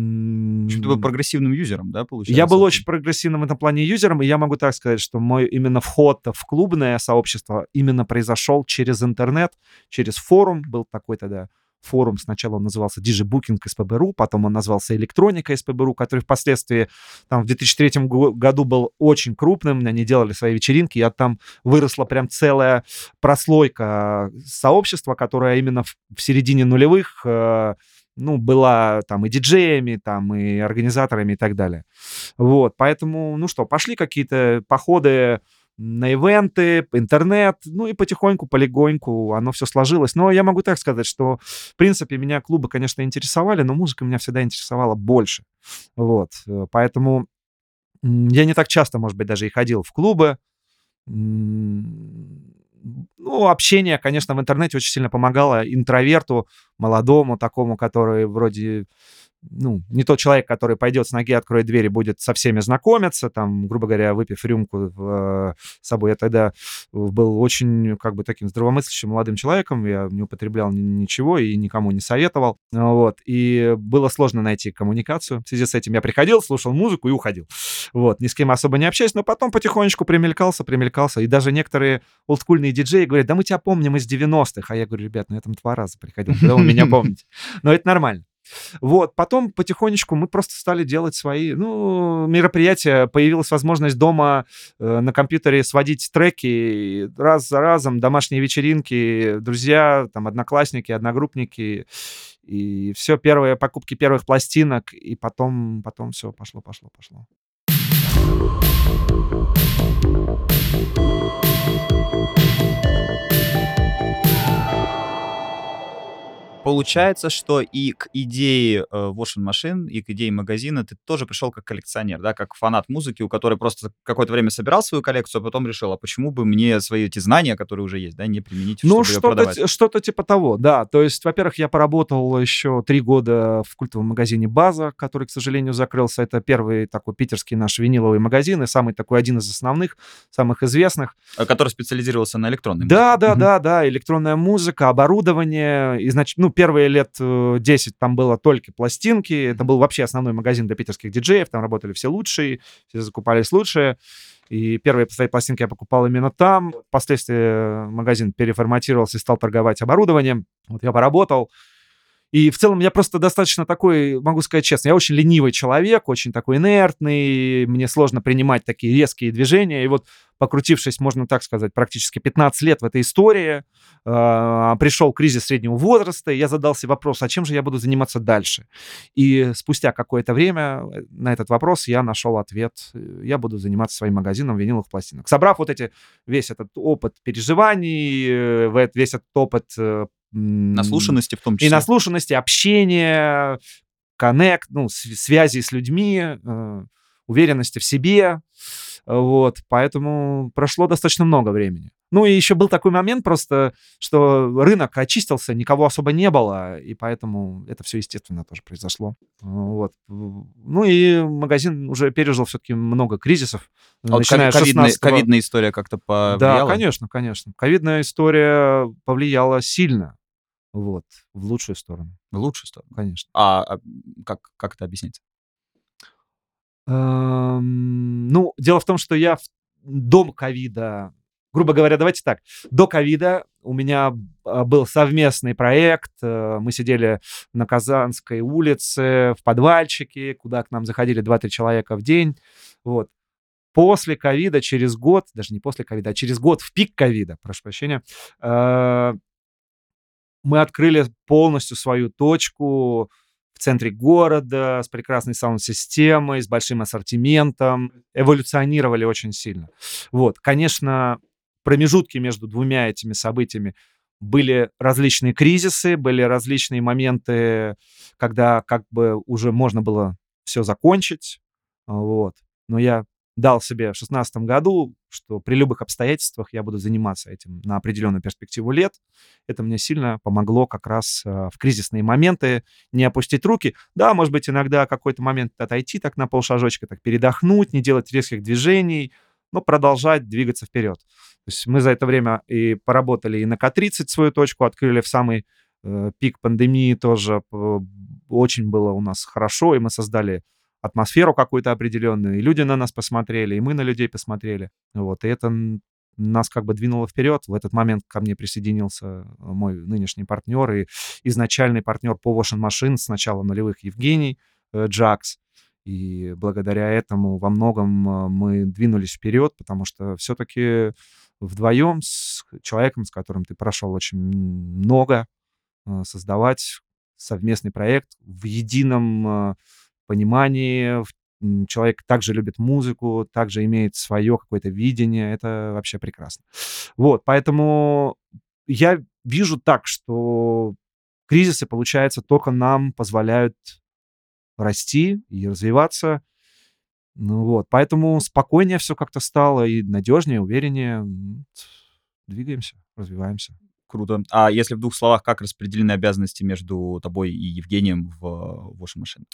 был прогрессивным юзером, да, получается? Я был очень прогрессивным в этом плане юзером, и я могу так сказать, что мой именно вход в клубное сообщество именно произошел через интернет, через форум, был такой тогда форум. Сначала он назывался DJ СПБРУ, потом он назвался Электроника СПБРУ, который впоследствии там в 2003 году был очень крупным. Они делали свои вечеринки, и там выросла прям целая прослойка сообщества, которое именно в, в середине нулевых э, ну, была там и диджеями, там и организаторами и так далее. Вот, поэтому, ну что, пошли какие-то походы на ивенты, интернет, ну и потихоньку, полегоньку оно все сложилось. Но я могу так сказать, что, в принципе, меня клубы, конечно, интересовали, но музыка меня всегда интересовала больше. Вот, э, поэтому я не так часто, может быть, даже и ходил в клубы. Ну, общение, конечно, в интернете очень сильно помогало интроверту, молодому такому, который вроде ну, не тот человек, который пойдет с ноги, откроет дверь и будет со всеми знакомиться, там, грубо говоря, выпив рюмку в, с собой. Я тогда был очень, как бы, таким здравомыслящим молодым человеком, я не употреблял ничего и никому не советовал, вот, и было сложно найти коммуникацию. В связи с этим я приходил, слушал музыку и уходил, вот, ни с кем особо не общаюсь, но потом потихонечку примелькался, примелькался, и даже некоторые олдскульные диджеи говорят, да мы тебя помним из 90-х, а я говорю, ребят, ну я там два раза приходил, да вы меня *laughs* помните, но это нормально. Вот, потом потихонечку мы просто стали делать свои, ну, мероприятия. Появилась возможность дома э, на компьютере сводить треки раз за разом, домашние вечеринки, друзья, там, одноклассники, одногруппники. И все, первые покупки первых пластинок, и потом, потом все пошло, пошло, пошло. Получается, что и к идее э, washing машин, и к идее магазина ты тоже пришел как коллекционер, да, как фанат музыки, у которой просто какое-то время собирал свою коллекцию, а потом решил, а почему бы мне свои эти знания, которые уже есть, да, не применить, Ну, чтобы ее что-то, что-то типа того, да. То есть, во-первых, я поработал еще три года в культовом магазине «База», который, к сожалению, закрылся. Это первый такой питерский наш виниловый магазин и самый такой один из основных, самых известных. Э, Который специализировался на электронной Да, да, Мгм. да, да, электронная музыка, оборудование. Значит, ну, первые лет э, 10 там было только пластинки. Это был вообще основной магазин для питерских диджеев. Там работали все лучшие, все закупались лучшие. И первые свои пластинки я покупал именно там. Впоследствии э, магазин переформатировался и стал торговать оборудованием. Вот я поработал. И в целом я просто достаточно такой, могу сказать честно, я очень ленивый человек, очень такой инертный, мне сложно принимать такие резкие движения. И вот покрутившись, можно так сказать, практически 15 лет в этой истории, э, пришел кризис среднего возраста, и я задался вопрос, а чем же я буду заниматься дальше? И спустя какое-то время э, на этот вопрос я нашел ответ. Э, Я буду заниматься своим магазином виниловых пластинок. Собрав вот эти, весь этот опыт переживаний, э, весь этот опыт... Наслушанности в том числе. и наслушанности, общения, коннект, ну, св- связи с людьми, э, уверенности в себе. Вот, поэтому прошло достаточно много времени. Ну и еще был такой момент просто, что рынок очистился, никого особо не было, и поэтому это все естественно тоже произошло. Вот. Ну и магазин уже пережил все-таки много кризисов, А начиная ковидная, 16 ковидная история как-то да, повлияла? конечно, конечно. Ковидная история повлияла сильно, вот, в лучшую сторону, В лучшую сторону. конечно. А, а как, как это объяснить? Эм, Ну, дело в том, что я в- до ковида, грубо говоря, давайте так, до ковида у меня а, был совместный проект, э, мы сидели на Казанской улице в подвальчике, куда к нам заходили 2-3 человека в день, вот. После ковида, через год, даже не после ковида, а через год, в пик ковида, прошу прощения, э, мы открыли полностью свою точку в центре города с прекрасной саунд-системой, с большим ассортиментом, эволюционировали очень сильно. Вот, конечно, промежутки между двумя этими событиями были различные кризисы, были различные моменты, когда как бы уже можно было все закончить, вот. Но я дал себе в шестнадцатом году, что при любых обстоятельствах я буду заниматься этим на определенную перспективу лет. Это мне сильно помогло как раз э, в кризисные моменты не опустить руки. Да, может быть, иногда какой-то момент отойти так на полшажочка, так передохнуть, не делать резких движений, но продолжать двигаться вперед. То есть мы за это время и поработали и на К-30 свою точку открыли в самый э, пик пандемии тоже. Очень было у нас хорошо, и мы создали атмосферу какую-то определенную, и люди на нас посмотрели, и мы на людей посмотрели. Вот, и это нас как бы двинуло вперед. В этот момент ко мне присоединился э, мой нынешний партнер и изначальный партнер по Washing Machine с начала нулевых Евгений э, Джакс. И благодаря этому во многом э, мы двинулись вперед, потому что все-таки вдвоем с человеком, с которым ты прошел очень много, создавать совместный проект в едином понимании. Человек также любит музыку, также имеет свое какое-то видение. Это вообще прекрасно. Вот, поэтому я вижу так, что кризисы, получается, только нам позволяют расти и развиваться. Ну вот, поэтому спокойнее все как-то стало и надежнее, увереннее. Двигаемся, развиваемся. Круто. А если в двух словах, как распределены обязанности между тобой и Евгением в Washing Machine?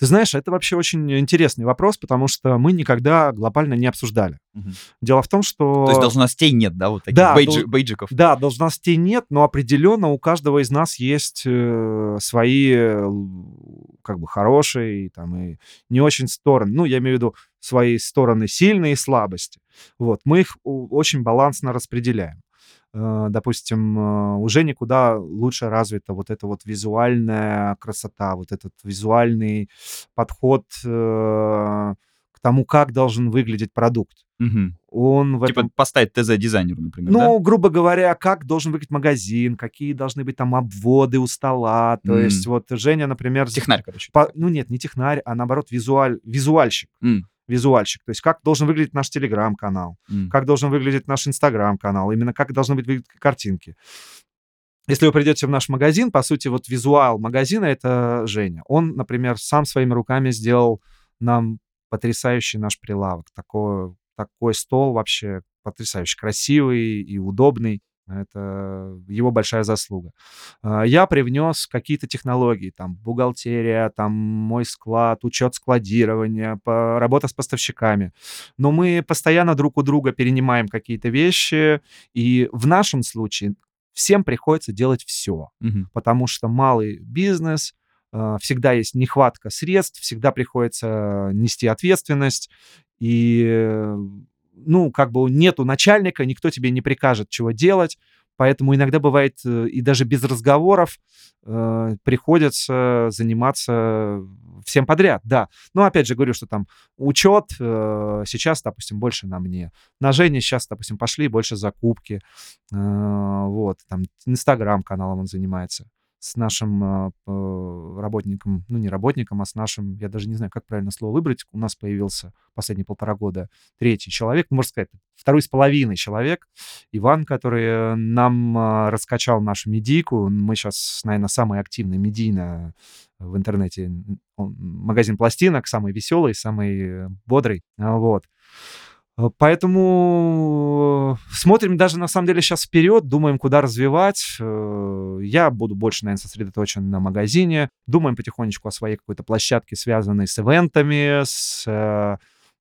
Ты знаешь, это вообще очень интересный вопрос, потому что мы никогда глобально не обсуждали. Мгм. Дело в том, что... То есть должностей нет, да, вот таких Да, бейджи- дол- бейджиков? Да, должностей нет, но определенно у каждого из нас есть э, свои э, как бы хорошие там, и не очень стороны. Ну, я имею в виду свои стороны сильные и слабости. Вот, мы их очень балансно распределяем. Э, Допустим, э, у Жени куда лучше развита вот эта вот визуальная красота, вот этот визуальный подход э, к тому, как должен выглядеть продукт. Мгм. Он в Типа этом поставить ТЗ дизайнеру, например, ну, грубо говоря, как должен выглядеть магазин, какие должны быть там обводы у стола. То М. есть вот Женя, например... да? Технарь, короче. по- ну нет, не технарь, а наоборот визуаль, визуальщик. М, Визуальщик. То есть как должен выглядеть наш телеграм-канал, м. как должен выглядеть наш инстаграм-канал, именно как должны быть картинки. если вы придете в наш магазин, по сути, вот визуал магазина — это Женя. Он, например, сам своими руками сделал нам потрясающий наш прилавок. Такой, такой стол вообще потрясающе красивый и удобный. Это его большая заслуга. А, я привнес какие-то технологии, там, бухгалтерия, там, мой склад, учет складирования, работа с поставщиками. Но мы постоянно друг у друга перенимаем какие-то вещи, и в нашем случае всем приходится делать все, угу. потому что малый бизнес, а, всегда есть нехватка средств, всегда приходится нести ответственность, и ну, как бы нету начальника, никто тебе не прикажет, чего делать, поэтому иногда бывает э, и даже без разговоров э, приходится заниматься всем подряд, да. Но опять же говорю, что там учет э, сейчас, допустим, больше на мне. На Жене сейчас, допустим, пошли больше закупки, э, вот, там Инстаграм каналом он занимается с нашим э, работником, ну не работником, а с нашим, я даже не знаю, как правильно слово выбрать, у нас появился последние полтора года третий человек, можно сказать, второй с половиной человек, Иван, который нам э, раскачал нашу медийку. Мы сейчас, наверное, самый активный медийно в интернете магазин пластинок, самый веселый, самый бодрый. Вот. Э, поэтому э, смотрим даже на самом деле сейчас вперед, думаем, куда развивать. Э, я буду больше, наверное, сосредоточен на магазине. Думаем потихонечку о своей какой-то площадке, связанной с ивентами, с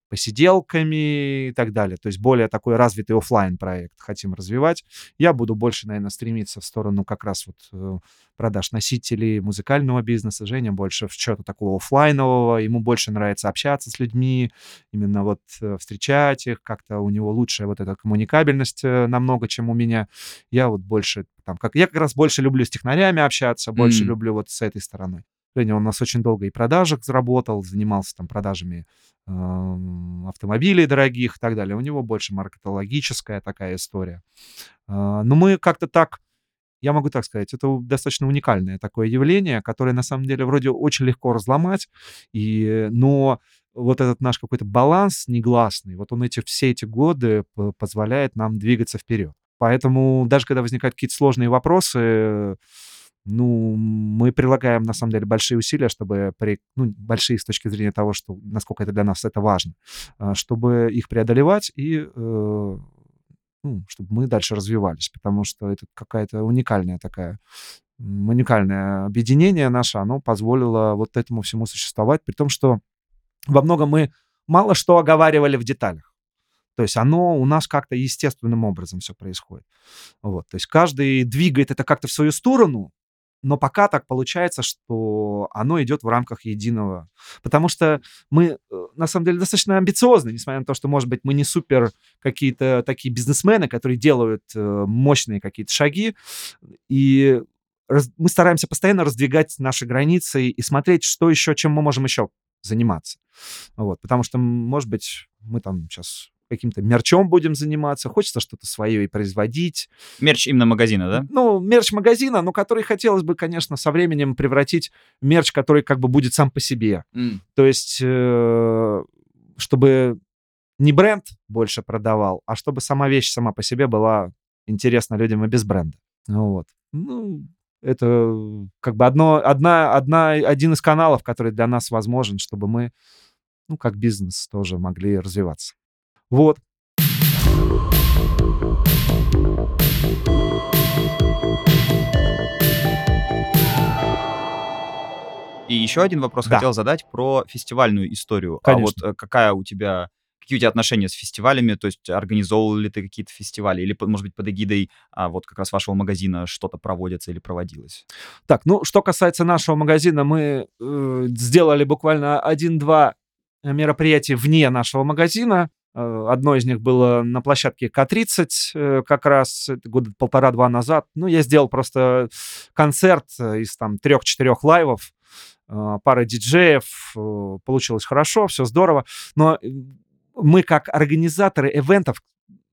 посиделками и так далее. То есть более такой развитый офлайн проект хотим развивать. Я буду больше, наверное, стремиться в сторону как раз вот э, продаж носителей музыкального бизнеса. Женя больше в что-то такого офлайнового. Ему больше нравится общаться с людьми, именно вот э, встречать их. Как-то у него лучшая вот эта коммуникабельность э, намного, чем у меня. Я вот больше там, как я как раз больше люблю с технарями общаться, больше mm. люблю вот с этой стороной. Женя у нас очень долго и продажек заработал, занимался там продажами э, автомобилей дорогих и так далее. У него больше маркетологическая такая история. Э, но мы как-то так, я могу так сказать, это достаточно уникальное такое явление, которое на самом деле вроде очень легко разломать, и, но вот этот наш какой-то баланс негласный, вот он эти, все эти годы позволяет нам двигаться вперед. Поэтому даже когда возникают какие-то сложные вопросы, ну, мы прилагаем, на самом деле, большие усилия, чтобы, при, ну, большие с точки зрения того, что, насколько это для нас это важно, а, чтобы их преодолевать и, э, ну, чтобы мы дальше развивались, потому что это какая-то уникальная такая, уникальное объединение наше, оно позволило вот этому всему существовать, при том, что во многом мы мало что оговаривали в деталях. То есть оно у нас как-то естественным образом все происходит. Вот. То есть каждый двигает это как-то в свою сторону, но пока так получается, что оно идет в рамках единого. Потому что мы, э, на самом деле, достаточно амбициозны, несмотря на то, что, может быть, мы не супер какие-то такие бизнесмены, которые делают э, мощные какие-то шаги. И мы стараемся постоянно раздвигать наши границы и смотреть, что еще, чем мы можем еще заниматься. Вот, потому что, может быть, мы там сейчас каким-то мерчом будем заниматься, хочется что-то свое и производить. Мерч именно магазина, да? Ну, мерч магазина, но который хотелось бы, конечно, со временем превратить в мерч, который как бы будет сам по себе. Mm. То есть, э, чтобы не бренд больше продавал, а чтобы сама вещь сама по себе была интересна людям и без бренда. Вот. Ну, это как бы одно, одна, одна, один из каналов, который для нас возможен, чтобы мы, ну, как бизнес тоже могли развиваться. Вот. И еще один вопрос да. хотел задать про фестивальную историю. Конечно. А вот э, какая у тебя какие у тебя отношения с фестивалями, то есть организовывал ли ты какие-то фестивали, или, может быть, под эгидой а, вот как раз вашего магазина что-то проводится или проводилось? Так, ну, что касается нашего магазина, мы э, сделали буквально один-два мероприятия вне нашего магазина. Э, одно из них было на площадке К-30, э, как раз года полтора-два назад. Ну, я сделал просто концерт э, из там трех-четырех лайвов, пара диджеев, получилось хорошо, все здорово. Но мы как организаторы ивентов,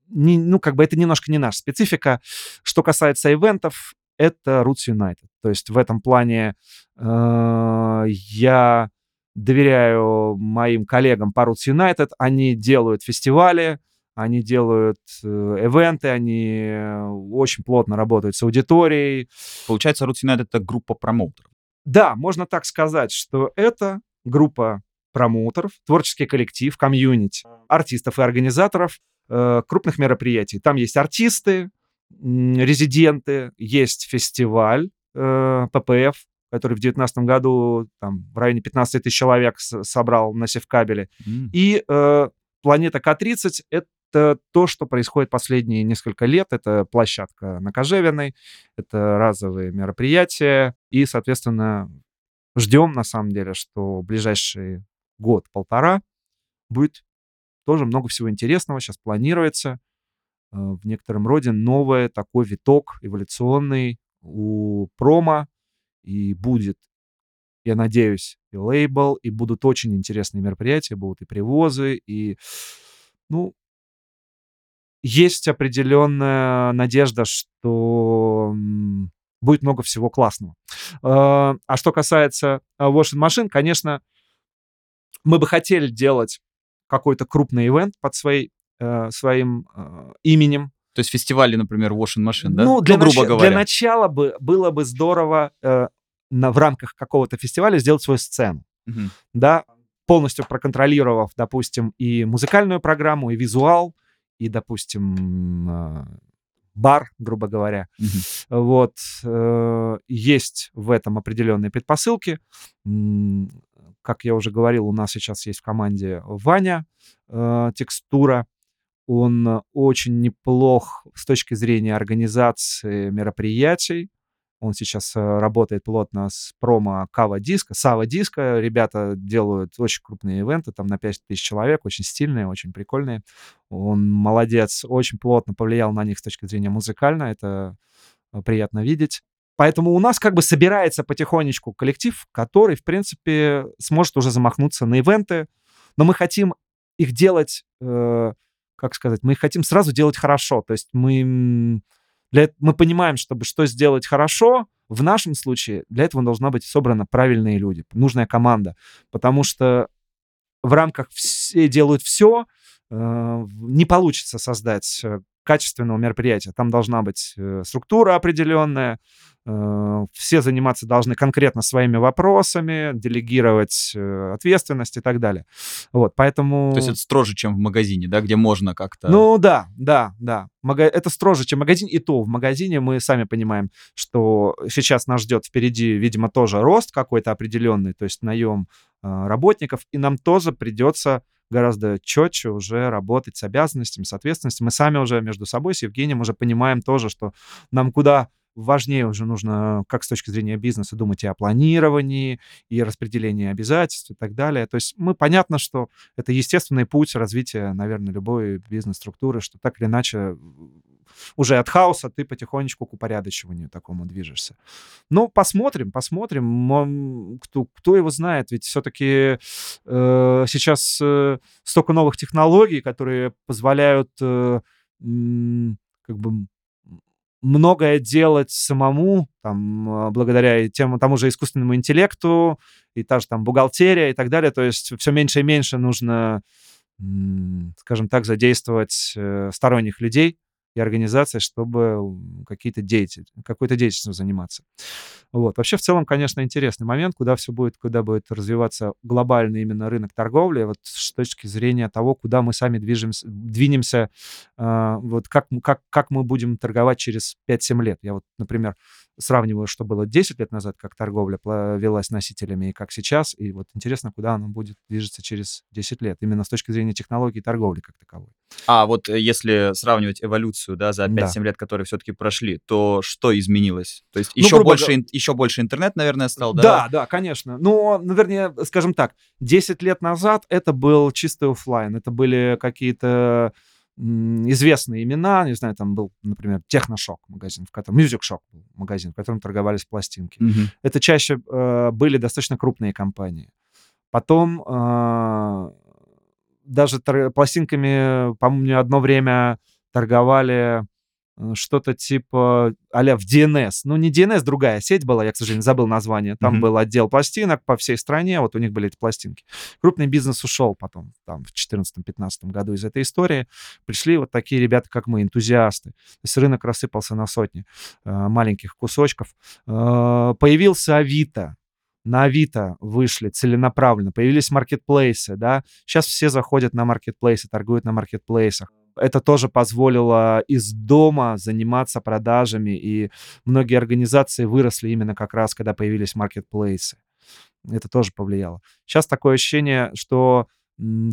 не, ну, как бы это немножко не наша специфика. Что касается ивентов, это Roots United. То есть в этом плане э, я доверяю моим коллегам по Roots United. Они делают фестивали, они делают э, ивенты, они э, очень плотно работают с аудиторией. Получается, Roots United — это группа промоутеров. Да, можно так сказать, что это группа промоутеров, творческий коллектив, комьюнити, артистов и организаторов э, крупных мероприятий. Там есть артисты, резиденты, есть фестиваль э, ППФ, который в 2019 году там, в районе 15 тысяч человек собрал на Севкабеле. Mm. И э, планета К-30 — это то, что происходит последние несколько лет. Это площадка на Кожевиной, это разовые мероприятия. И, соответственно, ждем, на самом деле, что в ближайший год-полтора будет тоже много всего интересного. Сейчас планируется э, в некотором роде новый такой виток эволюционный у промо. И будет, я надеюсь, и лейбл, и будут очень интересные мероприятия, будут и привозы, и, ну, есть определенная надежда, что будет много всего классного. А, а что касается washing машин, конечно, мы бы хотели делать какой-то крупный ивент под своей, э, своим э, именем. То есть фестивали, например, washing машин, да? Ну, для, ну, грубо нач... говоря. для начала бы, было бы здорово э, на, в рамках какого-то фестиваля сделать свою сцену. Угу. Да, полностью проконтролировав, допустим, и музыкальную программу, и визуал, и, допустим, а, бар, грубо говоря. Mm-hmm. Вот. Э, есть в этом определенные предпосылки. Как я уже говорил, у нас сейчас есть в команде Ваня э, текстура. Он очень неплох с точки зрения организации мероприятий. Он сейчас э, работает плотно с промо Кава Диска, Сава Диска. Ребята делают очень крупные ивенты, там на 5 тысяч человек, очень стильные, очень прикольные. Он молодец, очень плотно повлиял на них с точки зрения музыкально. Это э, приятно видеть. Поэтому у нас как бы собирается потихонечку коллектив, который, в принципе, сможет уже замахнуться на ивенты. Но мы хотим их делать, э, как сказать, мы их хотим сразу делать хорошо. То есть мы для, мы понимаем, чтобы что сделать хорошо, в нашем случае для этого должна быть собрана правильные люди, нужная команда, потому что в рамках все делают все, э, не получится создать э, качественного мероприятия. Там должна быть э, структура определенная, э, все заниматься должны конкретно своими вопросами, делегировать э, ответственность и так далее. Вот, поэтому... То есть это строже, чем в магазине, да, где можно как-то... Ну да, да, да. Мага... Это строже, чем магазин, и то в магазине мы сами понимаем, что сейчас нас ждет впереди, видимо, тоже рост какой-то определенный, то есть наем работников, и нам тоже придется гораздо четче уже работать с обязанностями, с ответственностью. Мы сами уже между собой с Евгением уже понимаем тоже, что нам куда важнее уже нужно, как с точки зрения бизнеса, думать и о планировании, и распределении обязательств и так далее. То есть мы понятно, что это естественный путь развития, наверное, любой бизнес-структуры, что так или иначе уже от хаоса ты потихонечку к упорядочиванию такому движешься. Ну, посмотрим, посмотрим. Кто, кто его знает, ведь все-таки э, сейчас э, столько новых технологий, которые позволяют э, как бы многое делать самому, там, а, благодаря тем, тому же искусственному интеллекту, и та же там бухгалтерия и так далее. То есть все меньше и меньше нужно, скажем так, задействовать э, сторонних людей, и организации, чтобы какие-то деятель, какой-то деятельностью заниматься. Вот. Вообще, в целом, конечно, интересный момент, куда все будет, куда будет развиваться глобальный именно рынок торговли, вот с точки зрения того, куда мы сами движемся, двинемся, э, вот как, как, как мы будем торговать через 5-7 лет. Я вот, например, сравниваю, что было 10 лет назад, как торговля велась носителями, и как сейчас. И вот интересно, куда она будет движется через 10 лет, именно с точки зрения технологий торговли как таковой. А вот э, если сравнивать эволюцию да, за 5-7 да. лет, которые все-таки прошли, то что изменилось? То есть еще, ну, больше, ин- еще больше интернет, наверное, стал, да? Да, да, конечно. Но, наверное, скажем так, 10 лет назад это был чистый офлайн. Это были какие-то известные имена, не знаю, там был, например, Техношок магазин, в котором, Music Shock магазин, в котором торговались пластинки. Mm-hmm. Это чаще э, были достаточно крупные компании. Потом э, даже тор- пластинками, по-моему, одно время торговали что-то типа а в DNS. Ну, не DNS, другая сеть была, я, к сожалению, забыл название. Там Мгм. был отдел пластинок по всей стране, вот у них были эти пластинки. Крупный бизнес ушел потом, там, в 2014-2015 году из этой истории. Пришли вот такие ребята, как мы, энтузиасты. То есть рынок рассыпался на сотни э, маленьких кусочков. Э, появился Авито. На Авито вышли целенаправленно. Появились маркетплейсы, да. Сейчас все заходят на маркетплейсы, торгуют на маркетплейсах. Это тоже позволило из дома заниматься продажами, и многие организации выросли именно как раз, когда появились маркетплейсы. Это тоже повлияло. Сейчас такое ощущение, что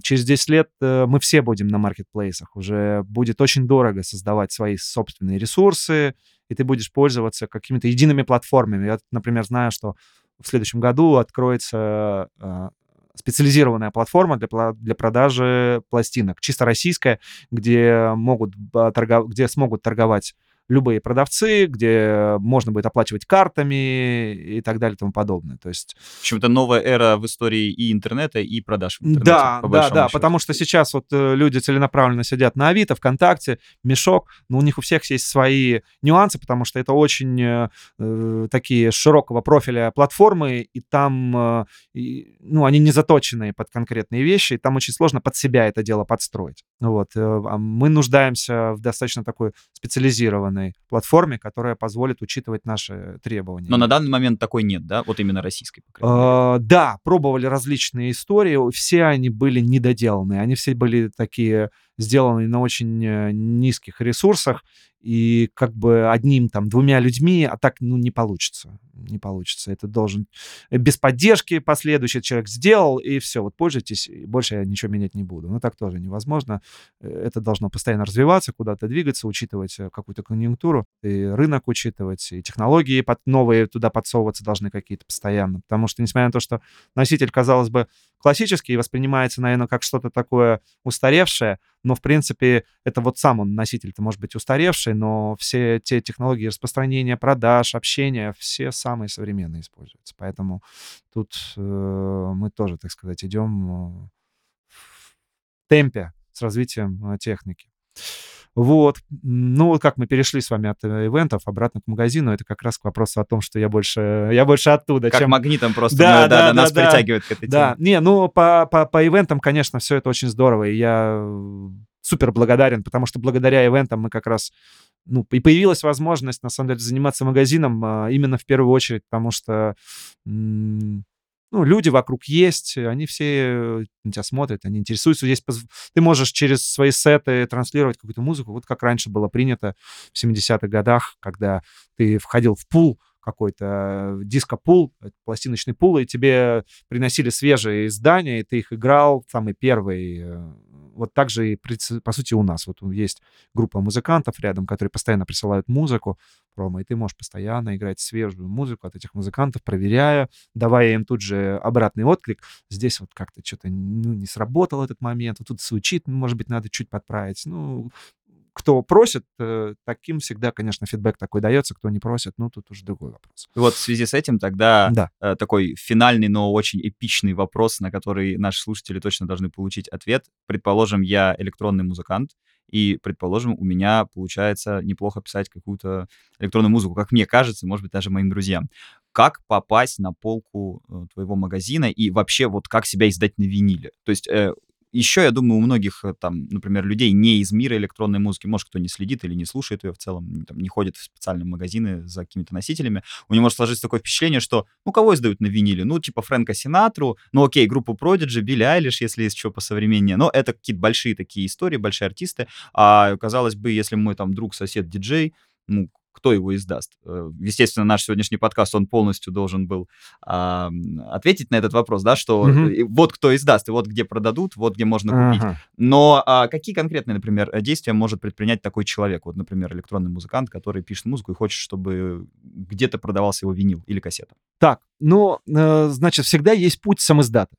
через 10 лет э, мы все будем на маркетплейсах. Уже будет очень дорого создавать свои собственные ресурсы, и ты будешь пользоваться какими-то едиными платформами. Я, например, знаю, что в следующем году откроется э, специализированная платформа для, для продажи пластинок, чисто российская, где, могут, а, торгов- где смогут торговать любые продавцы, где можно будет оплачивать картами и так далее и тому подобное. То есть В общем, это новая эра в истории и интернета, и продаж в интернете. да, да, да, счету. потому что сейчас вот э, люди целенаправленно сидят на Авито, ВКонтакте, Мешок, но у них у всех есть свои нюансы, потому что это очень э, э, такие широкого профиля платформы, и там, э, и, ну, они не заточенные под конкретные вещи, и там очень сложно под себя это дело подстроить. Вот, э, а мы нуждаемся в достаточно такой специализированной платформе, которая позволит учитывать наши требования. Но на данный момент такой нет, да? Вот именно российской. А, Да, пробовали различные истории, все они были недоделанные, они все были такие сделаны на очень э, низких ресурсах, и как бы одним там двумя людьми, а так ну не получится, не получится. Это должен э, без поддержки последующий человек сделал и все, вот пользуйтесь, и больше я ничего менять не буду. Но так тоже невозможно. Э, Это должно постоянно развиваться, куда-то двигаться, учитывать какую-то конъюнктуру, и рынок учитывать, и технологии под, новые туда подсовываться должны какие-то постоянно. Потому что, несмотря на то, что носитель, казалось бы, классический воспринимается, наверное, как что-то такое устаревшее, но, в принципе, это вот сам он, носитель-то может быть устаревший, но все те технологии распространения, продаж, общения, все самые современные используются. Поэтому тут э, мы тоже, так сказать, идем э, в темпе с развитием э, техники. Вот. Ну, вот как мы перешли с вами от э, ивентов обратно к магазину, это как раз к вопросу о том, что я больше, я больше оттуда, Как чем... магнитом просто Да, мы- да, да, да, нас да, притягивает к этой Да, теме. не, ну по, по, по ивентам, конечно, все это очень здорово, и я э, супер благодарен, потому что благодаря ивентам мы как раз, ну, и появилась возможность, на самом деле, заниматься магазином а, именно в первую очередь, потому что, м, ну, люди вокруг есть, они все на тебя смотрят, они интересуются. Есть, поз- ты можешь через свои сеты транслировать какую-то музыку, вот как раньше было принято в 70-х годах, когда ты входил в пул, какой-то э, диско-пул, э, пластиночный пул, и тебе приносили свежие издания, и ты их играл, самый первый. Вот так же и, по сути, у нас. Вот есть группа музыкантов рядом, которые постоянно присылают музыку, промо, и ты можешь постоянно играть свежую музыку от этих музыкантов, проверяя, давая им тут же обратный отклик. Здесь вот как-то что-то ну, не сработал этот момент, вот тут звучит, может быть, надо чуть подправить. Ну, кто просит, э, таким всегда, конечно, фидбэк такой дается, кто не просит, ну, тут уже другой вопрос. И Вот в связи с этим тогда Да. э, такой финальный, но очень эпичный вопрос, на который наши слушатели точно должны получить ответ. Предположим, я электронный музыкант, и, предположим, у меня получается неплохо писать какую-то электронную музыку, как мне кажется, может быть, даже моим друзьям. Как попасть на полку э, твоего магазина и вообще вот как себя издать на виниле? То есть э, еще, я думаю, у многих, э, там, например, людей не из мира электронной музыки, может, кто не следит или не слушает ее в целом, там, не ходит в специальные магазины за какими-то носителями, у него может сложиться такое впечатление, что, ну, кого издают на виниле? Ну, типа Фрэнка Синатру, ну, окей, группу Prodigy, Билли Айлиш, если есть что посовременнее, но это какие-то большие такие истории, большие артисты, а, казалось бы, если мой там друг, сосед, диджей, ну, кто его издаст? Э, Естественно, наш сегодняшний подкаст, он полностью должен был а, ответить на этот вопрос, да, что э, вот кто издаст, и вот где продадут, вот где можно купить. Ага. Но а, какие конкретные, например, действия может предпринять такой человек? Вот, например, электронный музыкант, который пишет музыку и хочет, чтобы где-то продавался его винил или кассета. Так, ну, э, значит, всегда есть путь самиздата.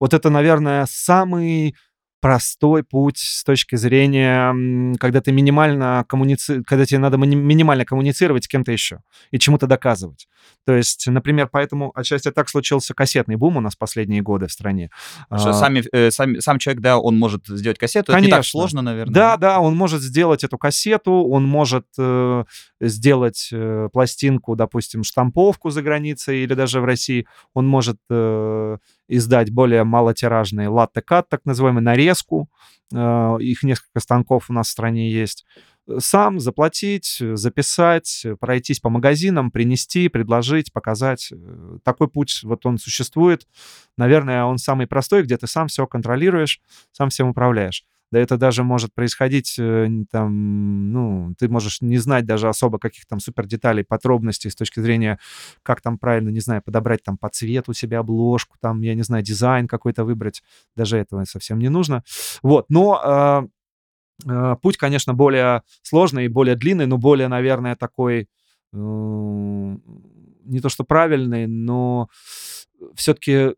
Вот это, наверное, самый простой путь с точки зрения, когда ты минимально коммуници... когда тебе надо минимально коммуницировать с кем-то еще и чему-то доказывать. То есть, например, поэтому отчасти так случился кассетный бум у нас последние годы в стране. Что а, сами, э, сами, сам человек, да, он может сделать кассету, Конечно. это не так сложно, наверное. Да, да, он может сделать эту кассету, он может э, сделать э, пластинку, допустим, штамповку за границей или даже в России, он может э, издать более малотиражный латте-кат, так называемый, нарезку. Э, их несколько станков у нас в стране есть. Сам заплатить, записать, пройтись по магазинам, принести, предложить, показать. Такой путь, вот он существует. Наверное, он самый простой, где ты сам все контролируешь, сам всем управляешь. Да это даже может происходить, э, там, ну, ты можешь не знать даже особо каких там супер деталей, подробностей с точки зрения, как там правильно, не знаю, подобрать там по цвету себе обложку, там, я не знаю, дизайн какой-то выбрать. Даже этого совсем не нужно. Вот, но э, путь, конечно, более сложный и более длинный, но более, наверное, такой э, не то что правильный, но все-таки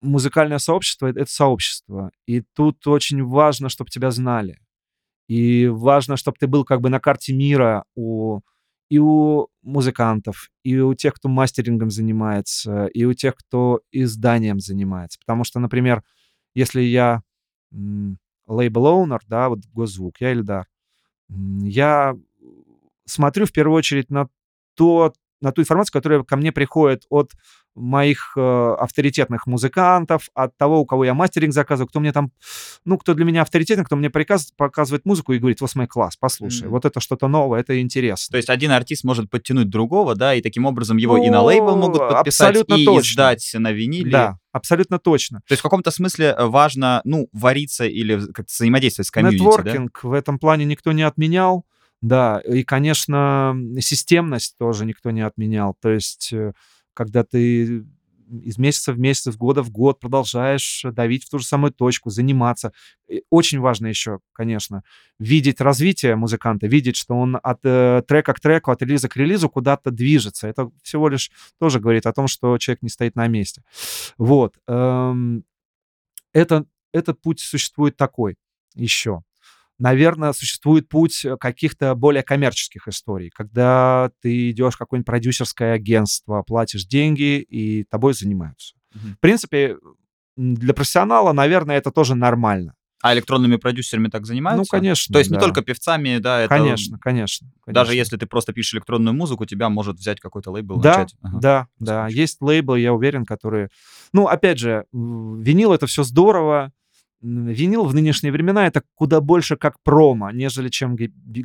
музыкальное сообщество — это сообщество. И тут очень важно, чтобы тебя знали. И важно, чтобы ты был как бы на карте мира у, и у музыкантов, и у тех, кто мастерингом занимается, и у тех, кто изданием занимается. Потому что, например, если я лейбл оунер, да, вот Госзвук, я Ильдар, я смотрю в первую очередь на то, на ту информацию, которая ко мне приходит от моих э, авторитетных музыкантов, от того, у кого я мастеринг заказываю, кто мне там, ну, кто для меня авторитетный, кто мне приказ, показывает музыку и говорит, вот мой класс, послушай, mm-hmm. вот это что-то новое, это интересно. То есть один артист может подтянуть другого, да, и таким образом его ну, и на лейбл могут подписать, и точно. издать на виниле. Да, абсолютно точно. То есть в каком-то смысле э, важно, ну, вариться или как-то взаимодействовать с комьюнити, Нетворкинг да? в этом плане никто не отменял. Да, и, конечно, системность тоже никто не отменял. То есть, э, когда ты из месяца в месяц, из года в год продолжаешь давить в ту же самую точку, заниматься. И очень важно еще, конечно, видеть развитие музыканта, видеть, что он от э, трека к треку, от релиза к релизу куда-то движется. Это всего лишь тоже говорит о том, что человек не стоит на месте. Вот. Эм, это, этот путь существует такой еще наверное, существует путь э, каких-то более коммерческих историй, когда ты идешь в какое-нибудь продюсерское агентство, платишь деньги, и тобой занимаются. Угу. В принципе, для профессионала, наверное, это тоже нормально. А электронными продюсерами так занимаются? Ну, конечно. То есть да. не только певцами, да, это... Конечно, конечно, конечно. Даже если ты просто пишешь электронную музыку, тебя может взять какой-то лейбл, да, начать. Ага. Да, да, есть лейблы, я уверен, которые... Ну, опять же, винил — это все здорово, винил в нынешние времена это куда больше как промо, нежели чем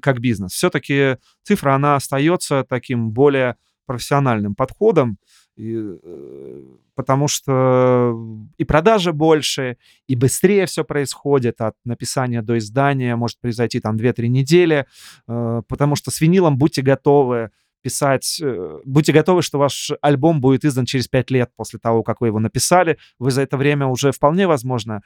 как бизнес. Все-таки цифра, она остается таким более профессиональным подходом, и, э, потому что и продажи больше, и быстрее все происходит от написания до издания, может произойти там 2-3 недели, э, потому что с винилом будьте готовы писать, э, будьте готовы, что ваш альбом будет издан через 5 лет после того, как вы его написали, вы за это время уже вполне возможно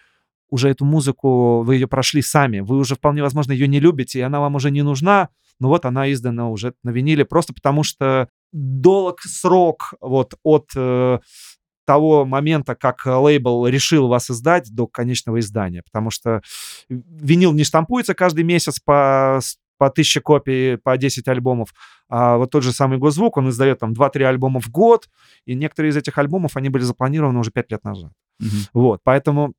уже эту музыку, вы ее прошли сами, вы уже вполне возможно ее не любите, и она вам уже не нужна, но вот она издана уже на виниле, просто потому что долг срок вот от э, того момента, как лейбл решил вас издать, до конечного издания, потому что винил не штампуется каждый месяц по по тысяче копий, по 10 альбомов. А вот тот же самый Госзвук, он издает там 2-3 альбома в год, и некоторые из этих альбомов, они были запланированы уже 5 лет назад. Mm-hmm. Вот, поэтому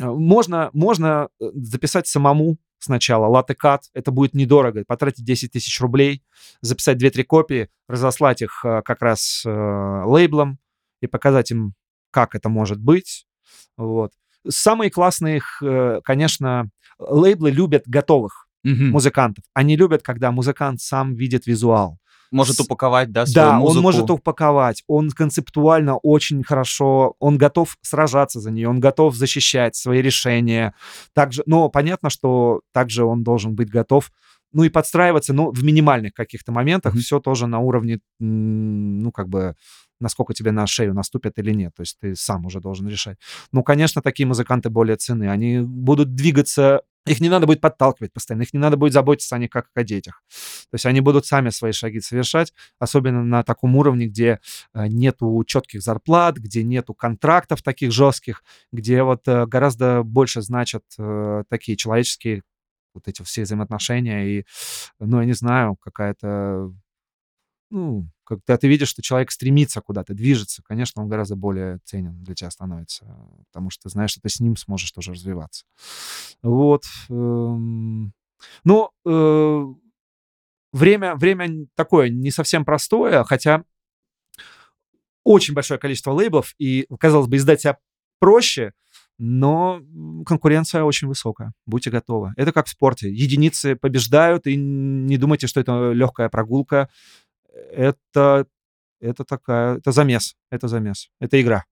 можно, можно э, записать самому сначала латекат, это будет недорого, потратить 10 тысяч рублей, записать 2-3 копии, разослать их э, как раз э, лейблом и показать им, как это может быть. Вот. Самые классные, конечно, лейблы любят готовых mm-hmm. музыкантов. Они любят, когда музыкант сам видит визуал может упаковать, да, свою Да, музыку. он может упаковать. Он концептуально очень хорошо, он готов сражаться за нее, он готов защищать свои решения. Также, но понятно, что также он должен быть готов ну и подстраиваться, ну, в минимальных каких-то моментах, mm-hmm. все тоже на уровне, ну, как бы, насколько тебе на шею наступят или нет. То есть ты сам уже должен решать. Ну, конечно, такие музыканты более ценны. Они будут двигаться их не надо будет подталкивать постоянно, их не надо будет заботиться о них как о детях. То есть они будут сами свои шаги совершать, особенно на таком уровне, где э, нету четких зарплат, где нету контрактов таких жестких, где вот э, гораздо больше значат э, такие человеческие вот эти все взаимоотношения и, ну, я не знаю, какая-то ну, когда ты видишь, что человек стремится куда-то, движется, конечно, он гораздо более ценен для тебя становится, потому что ты знаешь, что ты с ним сможешь тоже развиваться. Вот. Эм, ну, э, время, время такое не совсем простое, хотя очень большое количество лейблов, и, казалось бы, издать себя проще, но конкуренция очень высокая. Будьте готовы. Это как в спорте. Единицы побеждают, и не думайте, что это легкая прогулка это, это такая, это замес, это замес, это игра.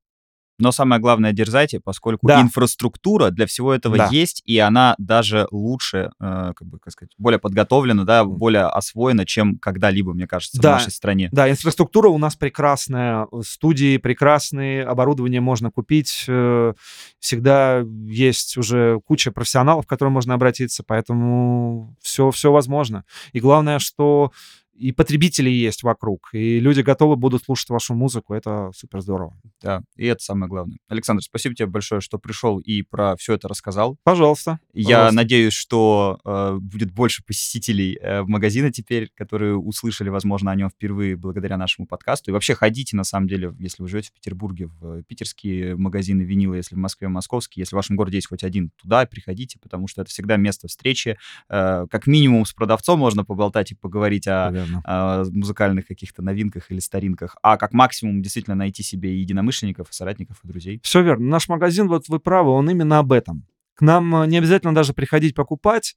Но самое главное, дерзайте, поскольку Да. инфраструктура для всего этого Да. есть, и она даже лучше, э, как бы, как сказать, более подготовлена, да, более освоена, чем когда-либо, мне кажется, в Да. нашей стране. Да, инфраструктура у нас прекрасная, э, студии прекрасные, оборудование можно купить, э, всегда есть уже куча профессионалов, к которым можно обратиться, поэтому все, все возможно. И главное, что и потребители есть вокруг, и люди готовы будут слушать вашу музыку, это супер здорово. Да, и это самое главное. Александр, спасибо тебе большое, что пришел и про все это рассказал. Пожалуйста. Я пожалуйста. надеюсь, что э, будет больше посетителей э, в магазины теперь, которые услышали, возможно, о нем впервые благодаря нашему подкасту. И вообще ходите, на самом деле, если вы живете в Петербурге, в питерские магазины винила, если в Москве, московские, если в вашем городе есть хоть один, туда приходите, потому что это всегда место встречи. Э, как минимум с продавцом можно поболтать и поговорить о Верно. О музыкальных каких-то новинках или старинках, а как максимум действительно найти себе единомышленников, соратников и друзей. Все верно. Наш магазин, вот вы правы, он именно об этом. К нам э, не обязательно даже приходить покупать.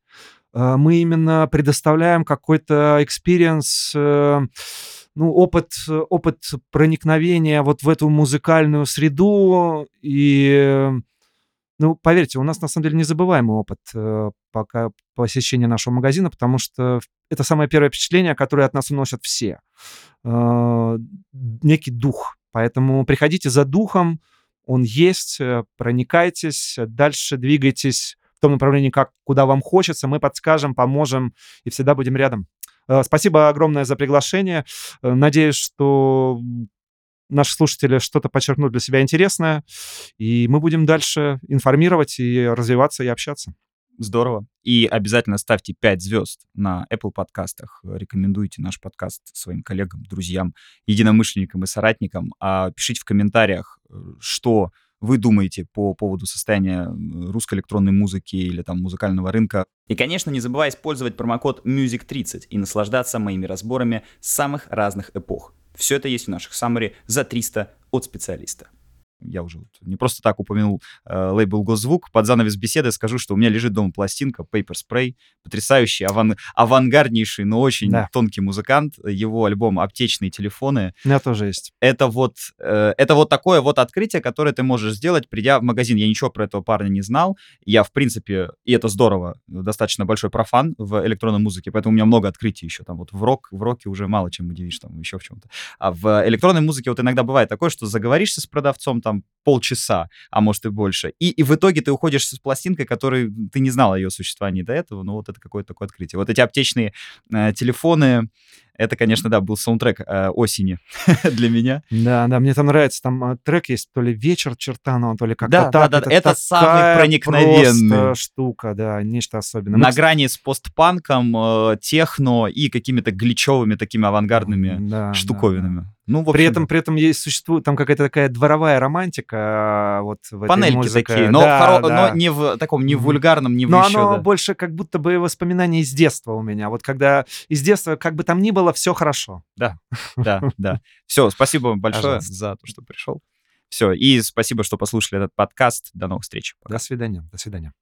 Э, Мы именно предоставляем какой-то experience, э, ну, опыт, э, опыт проникновения вот в эту музыкальную среду. И, э, ну, поверьте, у нас на самом деле незабываемый опыт э, пока посещения нашего магазина, потому что это самое первое впечатление, которое от нас уносят все. Э, Некий дух. Поэтому приходите за духом, он есть, э, проникайтесь, дальше двигайтесь в том направлении, как, куда вам хочется, мы подскажем, поможем и всегда будем рядом. Спасибо огромное за приглашение. Надеюсь, что наши слушатели что-то подчеркнут для себя интересное, и мы будем дальше информировать и развиваться и общаться. Здорово. И обязательно ставьте 5 звезд на Apple подкастах. Рекомендуйте наш подкаст своим коллегам, друзьям, единомышленникам и соратникам. А пишите в комментариях, э, что вы думаете по поводу состояния русской электронной музыки или там музыкального рынка. И, конечно, не забывай использовать промокод MUSIC30 и наслаждаться моими разборами самых разных эпох. Все это есть в наших саммари за 300 от специалиста. Я уже вот не просто так упомянул э, лейбл Госзвук. Под занавес беседы скажу, что у меня лежит дома пластинка Paper Spray. Потрясающий, аван- авангарднейший, но очень Да. тонкий музыкант. Его альбом «Аптечные телефоны» У меня тоже есть. это вот, э, это вот такое вот открытие, которое ты можешь сделать, придя в магазин. Я ничего про этого парня не знал. Я, в принципе, и это здорово, достаточно большой профан в электронной музыке, поэтому у меня много открытий еще. Там вот в, рок, в роке уже мало чем удивишь, там еще в чем-то. А в электронной музыке вот иногда бывает такое, что заговоришься с продавцом там um, полчаса, а может и больше. И, и в итоге ты уходишь с пластинкой, которой ты не знал о ее существовании до этого, но вот это какое-то такое открытие. Вот эти аптечные э, телефоны, это, конечно, да, был саундтрек э, осени *laughs* для меня. Да, да, мне там нравится, там а, трек есть, то ли «Вечер Чертанова», то ли как-то Да, так. да, да, это самый такая проникновенный. штука, да, нечто особенное. Мы, на кс- грани с постпанком, э, техно и какими-то гличевыми такими авангардными Да, да, штуковинами. Ну, в При общем, этом, при этом есть, существует там какая-то такая дворовая романтика музыка, вот в Панельки этой музыке. такие, но, да, хоро... да. но не в таком, не в вульгарном, не в Но еще, оно да. больше как будто бы воспоминания из детства у меня. Вот когда из детства, как бы там ни было, все хорошо. Да, да, да. Все, спасибо вам большое Пожалуйста. за то, что пришел. Все, и спасибо, что послушали этот подкаст. До новых встреч. Пока. До свидания. До свидания.